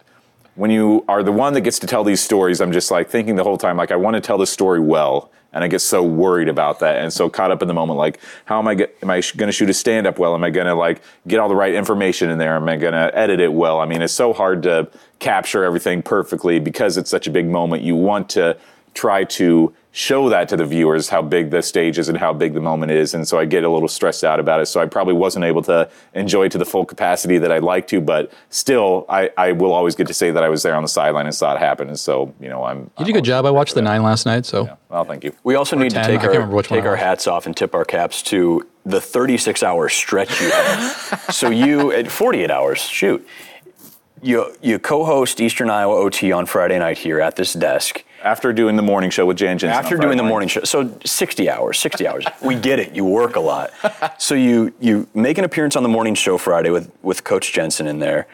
when you are the one that gets to tell these stories, I'm just like thinking the whole time, like, I want to tell the story well. And I get so worried about that and so caught up in the moment, like, how am I, get, am I going to shoot a stand up well? Am I going to like get all the right information in there? Am I going to edit it well? I mean, it's so hard to capture everything perfectly because it's such a big moment. You want to try to show that to the viewers how big the stage is and how big the moment is. And so I get a little stressed out about it. So I probably wasn't able to enjoy it to the full capacity that I'd like to, but still, I, I will always get to say that I was there on the sideline and saw it happen. And so, you know, I'm. You did a good job. I watched the nine last night, so Well, thank you. We also Or need 10, to take our remember which one take our hats off and tip our caps to the 36 hour stretch you had. so you at 48 hours, shoot. You you co-host Eastern Iowa OT on Friday night here at this desk. After doing the morning show with Jan Jensen. After doing the morning. show, so 60 hours, 60 hours. We get it. You work a lot. *laughs* So you you make an appearance on the morning show Friday with with Coach Jensen in there.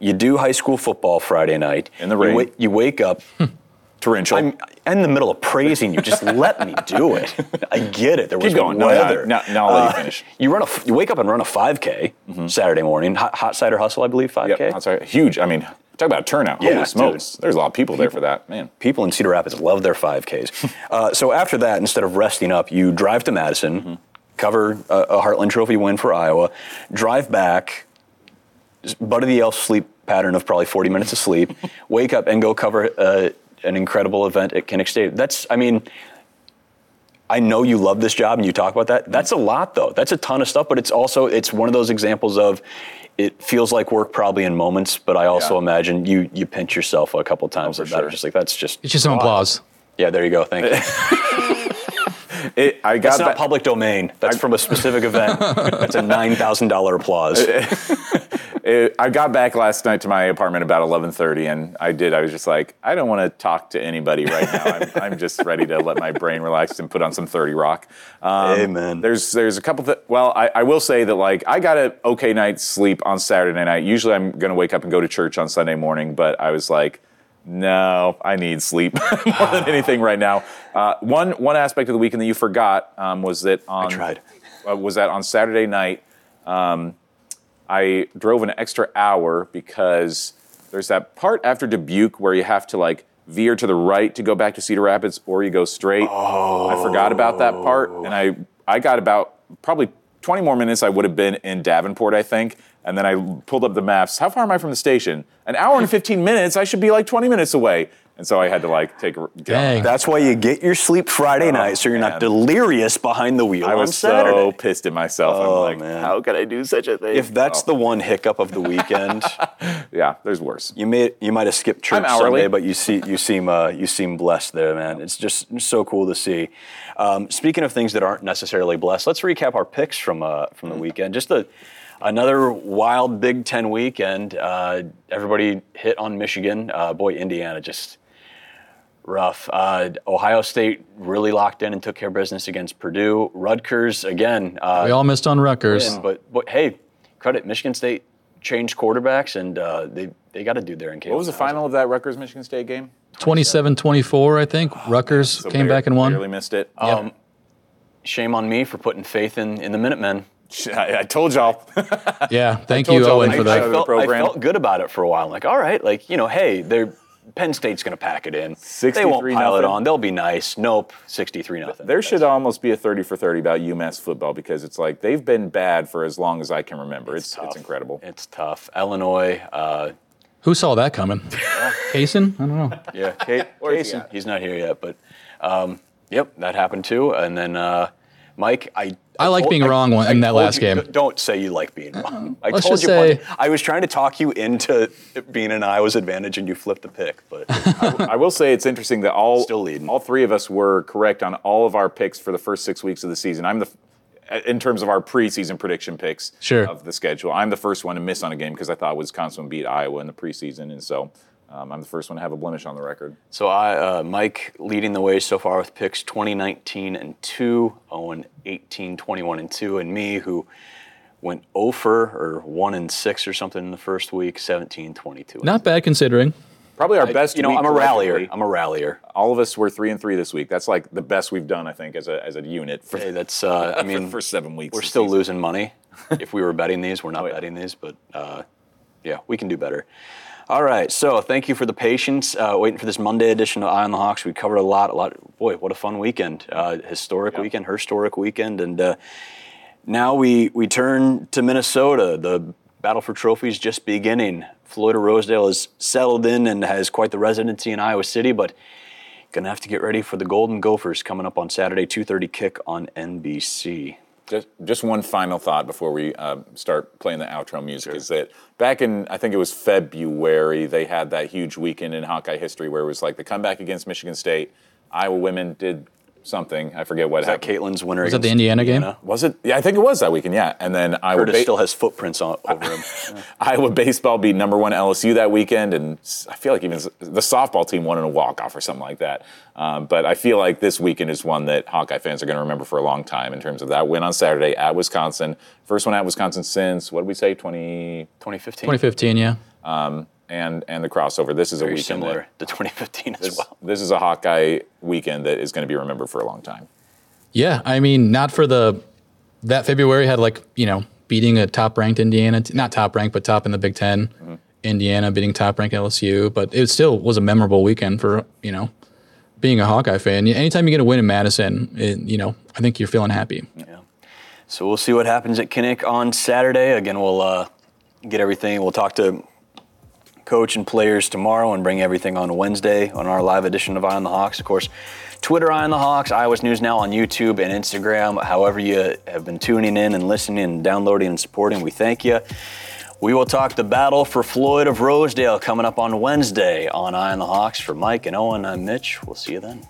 You do high school football Friday night. In the You, rain. wa- you wake up. *laughs* Torrential. I'm in the middle of praising you. Just let me do it. *laughs* I get it. There was Keep going. No, no, weather. no, no, I'll let you uh, finish. You run a. You wake up and run a 5K mm-hmm. Saturday morning. Hot, hot cider hustle, I believe. 5K. Yep, that's right. Huge. I mean, talk about turnout. Yeah, Holy smokes. dude. There's a lot of people there for that, man. People in Cedar Rapids love their 5Ks. *laughs* uh, so after that, instead of resting up, you drive to Madison, Mm-hmm. cover a, a Heartland Trophy win for Iowa, drive back, of the elf sleep pattern of probably 40 minutes of sleep, *laughs* wake up and go cover uh, an incredible event at Kinnick State. That's, I mean, I know you love this job and you talk about that. That's a lot though. That's a ton of stuff, but it's also it's one of those examples of it feels like work probably in moments, but I also Yeah. imagine you you pinch yourself a couple times oh, about it. Just like that's just It's just some applause. Yeah, there you go. Thank you. *laughs* It, I got That's not back- public domain. That's from a specific event. *laughs* That's a nine thousand dollar applause. *laughs* It- I got back last night to my apartment about 11:30, and I did. I was just like, I don't want to talk to anybody right now. I'm, I'm just ready to let my brain relax and put on some 30 Rock. Um, Amen. There's there's a couple. Th- well, I, I will say that like I got a okay night's sleep on Saturday night. Usually I'm gonna wake up and go to church on Sunday morning, but I was like. No, I need sleep *laughs* more than anything right now. Uh, one one aspect of the weekend that you forgot um, was that on I tried. Uh, was that on Saturday night. Um, I drove an extra hour because there's that part after Dubuque where you have to like veer to the right to go back to Cedar Rapids or you go straight. I forgot about that part and I I got about probably 20 more minutes I would have been in Davenport I think and then I pulled up the maps. How far am I from the station? An hour and 15 minutes. I should be like 20 minutes away. And so I had to like take a get Dang. That's why you get your sleep Friday night, so you're man. not delirious behind the wheel I on was Saturday. so pissed at myself. Oh, I'm like, man. how could I do such a thing? if that's Oh, the one hiccup of the weekend, *laughs* yeah, there's worse. you may you might have skipped church I'm. Sunday, but you see you seem uh, you seem blessed there, man. It's just so cool to see. Um, speaking of things that aren't necessarily blessed, let's recap our picks from uh, from the weekend. Just a another wild Big Ten weekend. Uh, everybody hit on Michigan. Uh, boy, Indiana just rough. Uh, Ohio State really locked in and took care of business against Purdue. Rutgers again. Uh, We all missed on Rutgers. win, but but hey, credit Michigan State changed quarterbacks and uh, they they got to do their in Caleb. What was the final of that Rutgers Michigan State game? 27-24, I think. Rutgers So came bar- back and won. Barely missed it. Um, shame on me for putting faith in in the Minutemen. I, I told y'all. *laughs* Yeah, thank you, Owen, for that. I felt, I felt good about it for a while. I'm like, all right, like you know, hey, they're Penn State's going to pack it in. They won't 63 pile it on. They'll be nice. Nope, 63 nothing. There should almost be a 30 for 30 about UMass football because it's like they've been bad for as long as I can remember. It's, it's, incredible. It's tough. Illinois. Uh, Who saw that coming? Kaysen? I don't know. Yeah, Kate, Where's he Kaysen, he's not here yet, but um, yep, that happened too. And then uh, Mike, I I like told- being wrong one- in that last you- game. Don't say you like being wrong. I Let's told just you say- I was trying to talk you into it being an Iowa's advantage, and you flipped the pick. But *laughs* I will say it's interesting that all Still leading. all three of us were correct on all of our picks for the first six weeks of the season. I'm the in terms of our preseason prediction picks Sure. of the schedule. I'm the first one to miss on a game because I thought Wisconsin would beat Iowa in the preseason, and so um, I'm the first one to have a blemish on the record. so I, uh, Mike, leading the way so far with picks 2019 and two, Owen 18, 21 and two, and me who went 0 for or one and six or something in the first week, 17, 22. Not bad considering. Probably our best. You know, week I'm a rallier. collectively. I'm a rallier. All of us were three and three this week. That's like the best we've done, I think, as a as a unit. For, Hey, that's. *laughs* Uh, I mean, for, first seven weeks. We're still season. losing money. *laughs* if we were betting these, we're not Oh, yeah. betting these, but uh, yeah, we can do better. All right, so thank you for the patience. Uh, waiting for this Monday edition of Eye on the Hawks. We covered a lot, a lot. Boy, what a fun weekend! Uh, historic weekend, historic weekend, and uh, now we we turn to Minnesota. The battle for trophies just beginning. Floyd Rosedale has settled in and has quite the residency in Iowa City, but gonna have to get ready for the Golden Gophers coming up on Saturday, 2:30 kick on NBC. Just, just one final thought before we uh, start playing the outro music is that back in I think it was February they had that huge weekend in Hawkeye history where it was like the comeback against Michigan State. Iowa women did something. I forget what that happened. Caitlin's winner? Was that the against Indiana game? Was it? Yeah, I think it was that weekend. Yeah, and then Iowa Curtis ba- still has footprints on, over him. *laughs* Iowa baseball beat number one LSU that weekend, and I feel like even the softball team won in a walk off or something like that. Um, but I feel like this weekend is one that Hawkeye fans are going to remember for a long time in terms of that win on Saturday at Wisconsin. First one at Wisconsin since what did we say 20 2015. 2015, yeah. um, and and the crossover. This is a Very weekend similar that- to 2015 as this, well. this is a Hawkeye weekend that is going to be remembered for a long time. Yeah, I mean, not for the that February had like you know beating a top ranked Indiana, not top ranked, but top in the Big 10 Mm-hmm. Indiana beating top ranked LSU, but it still was a memorable weekend for you know being a Hawkeye fan. Anytime you get a win in Madison, it, you know I think you're feeling happy. Yeah. So we'll see what happens at Kinnick on Saturday. Again, we'll uh, get everything. We'll talk to coach and players tomorrow and bring everything on Wednesday on our live edition of Eye on the Hawks. Of course, Twitter Eye on the Hawks, Iowa's News Now on YouTube and Instagram. However, you have been tuning in and listening and downloading and supporting, we thank you. We will talk the battle for Floyd of Rosedale coming up on Wednesday on Eye on the Hawks. For Mike and Owen, I'm Mitch. We'll see you then.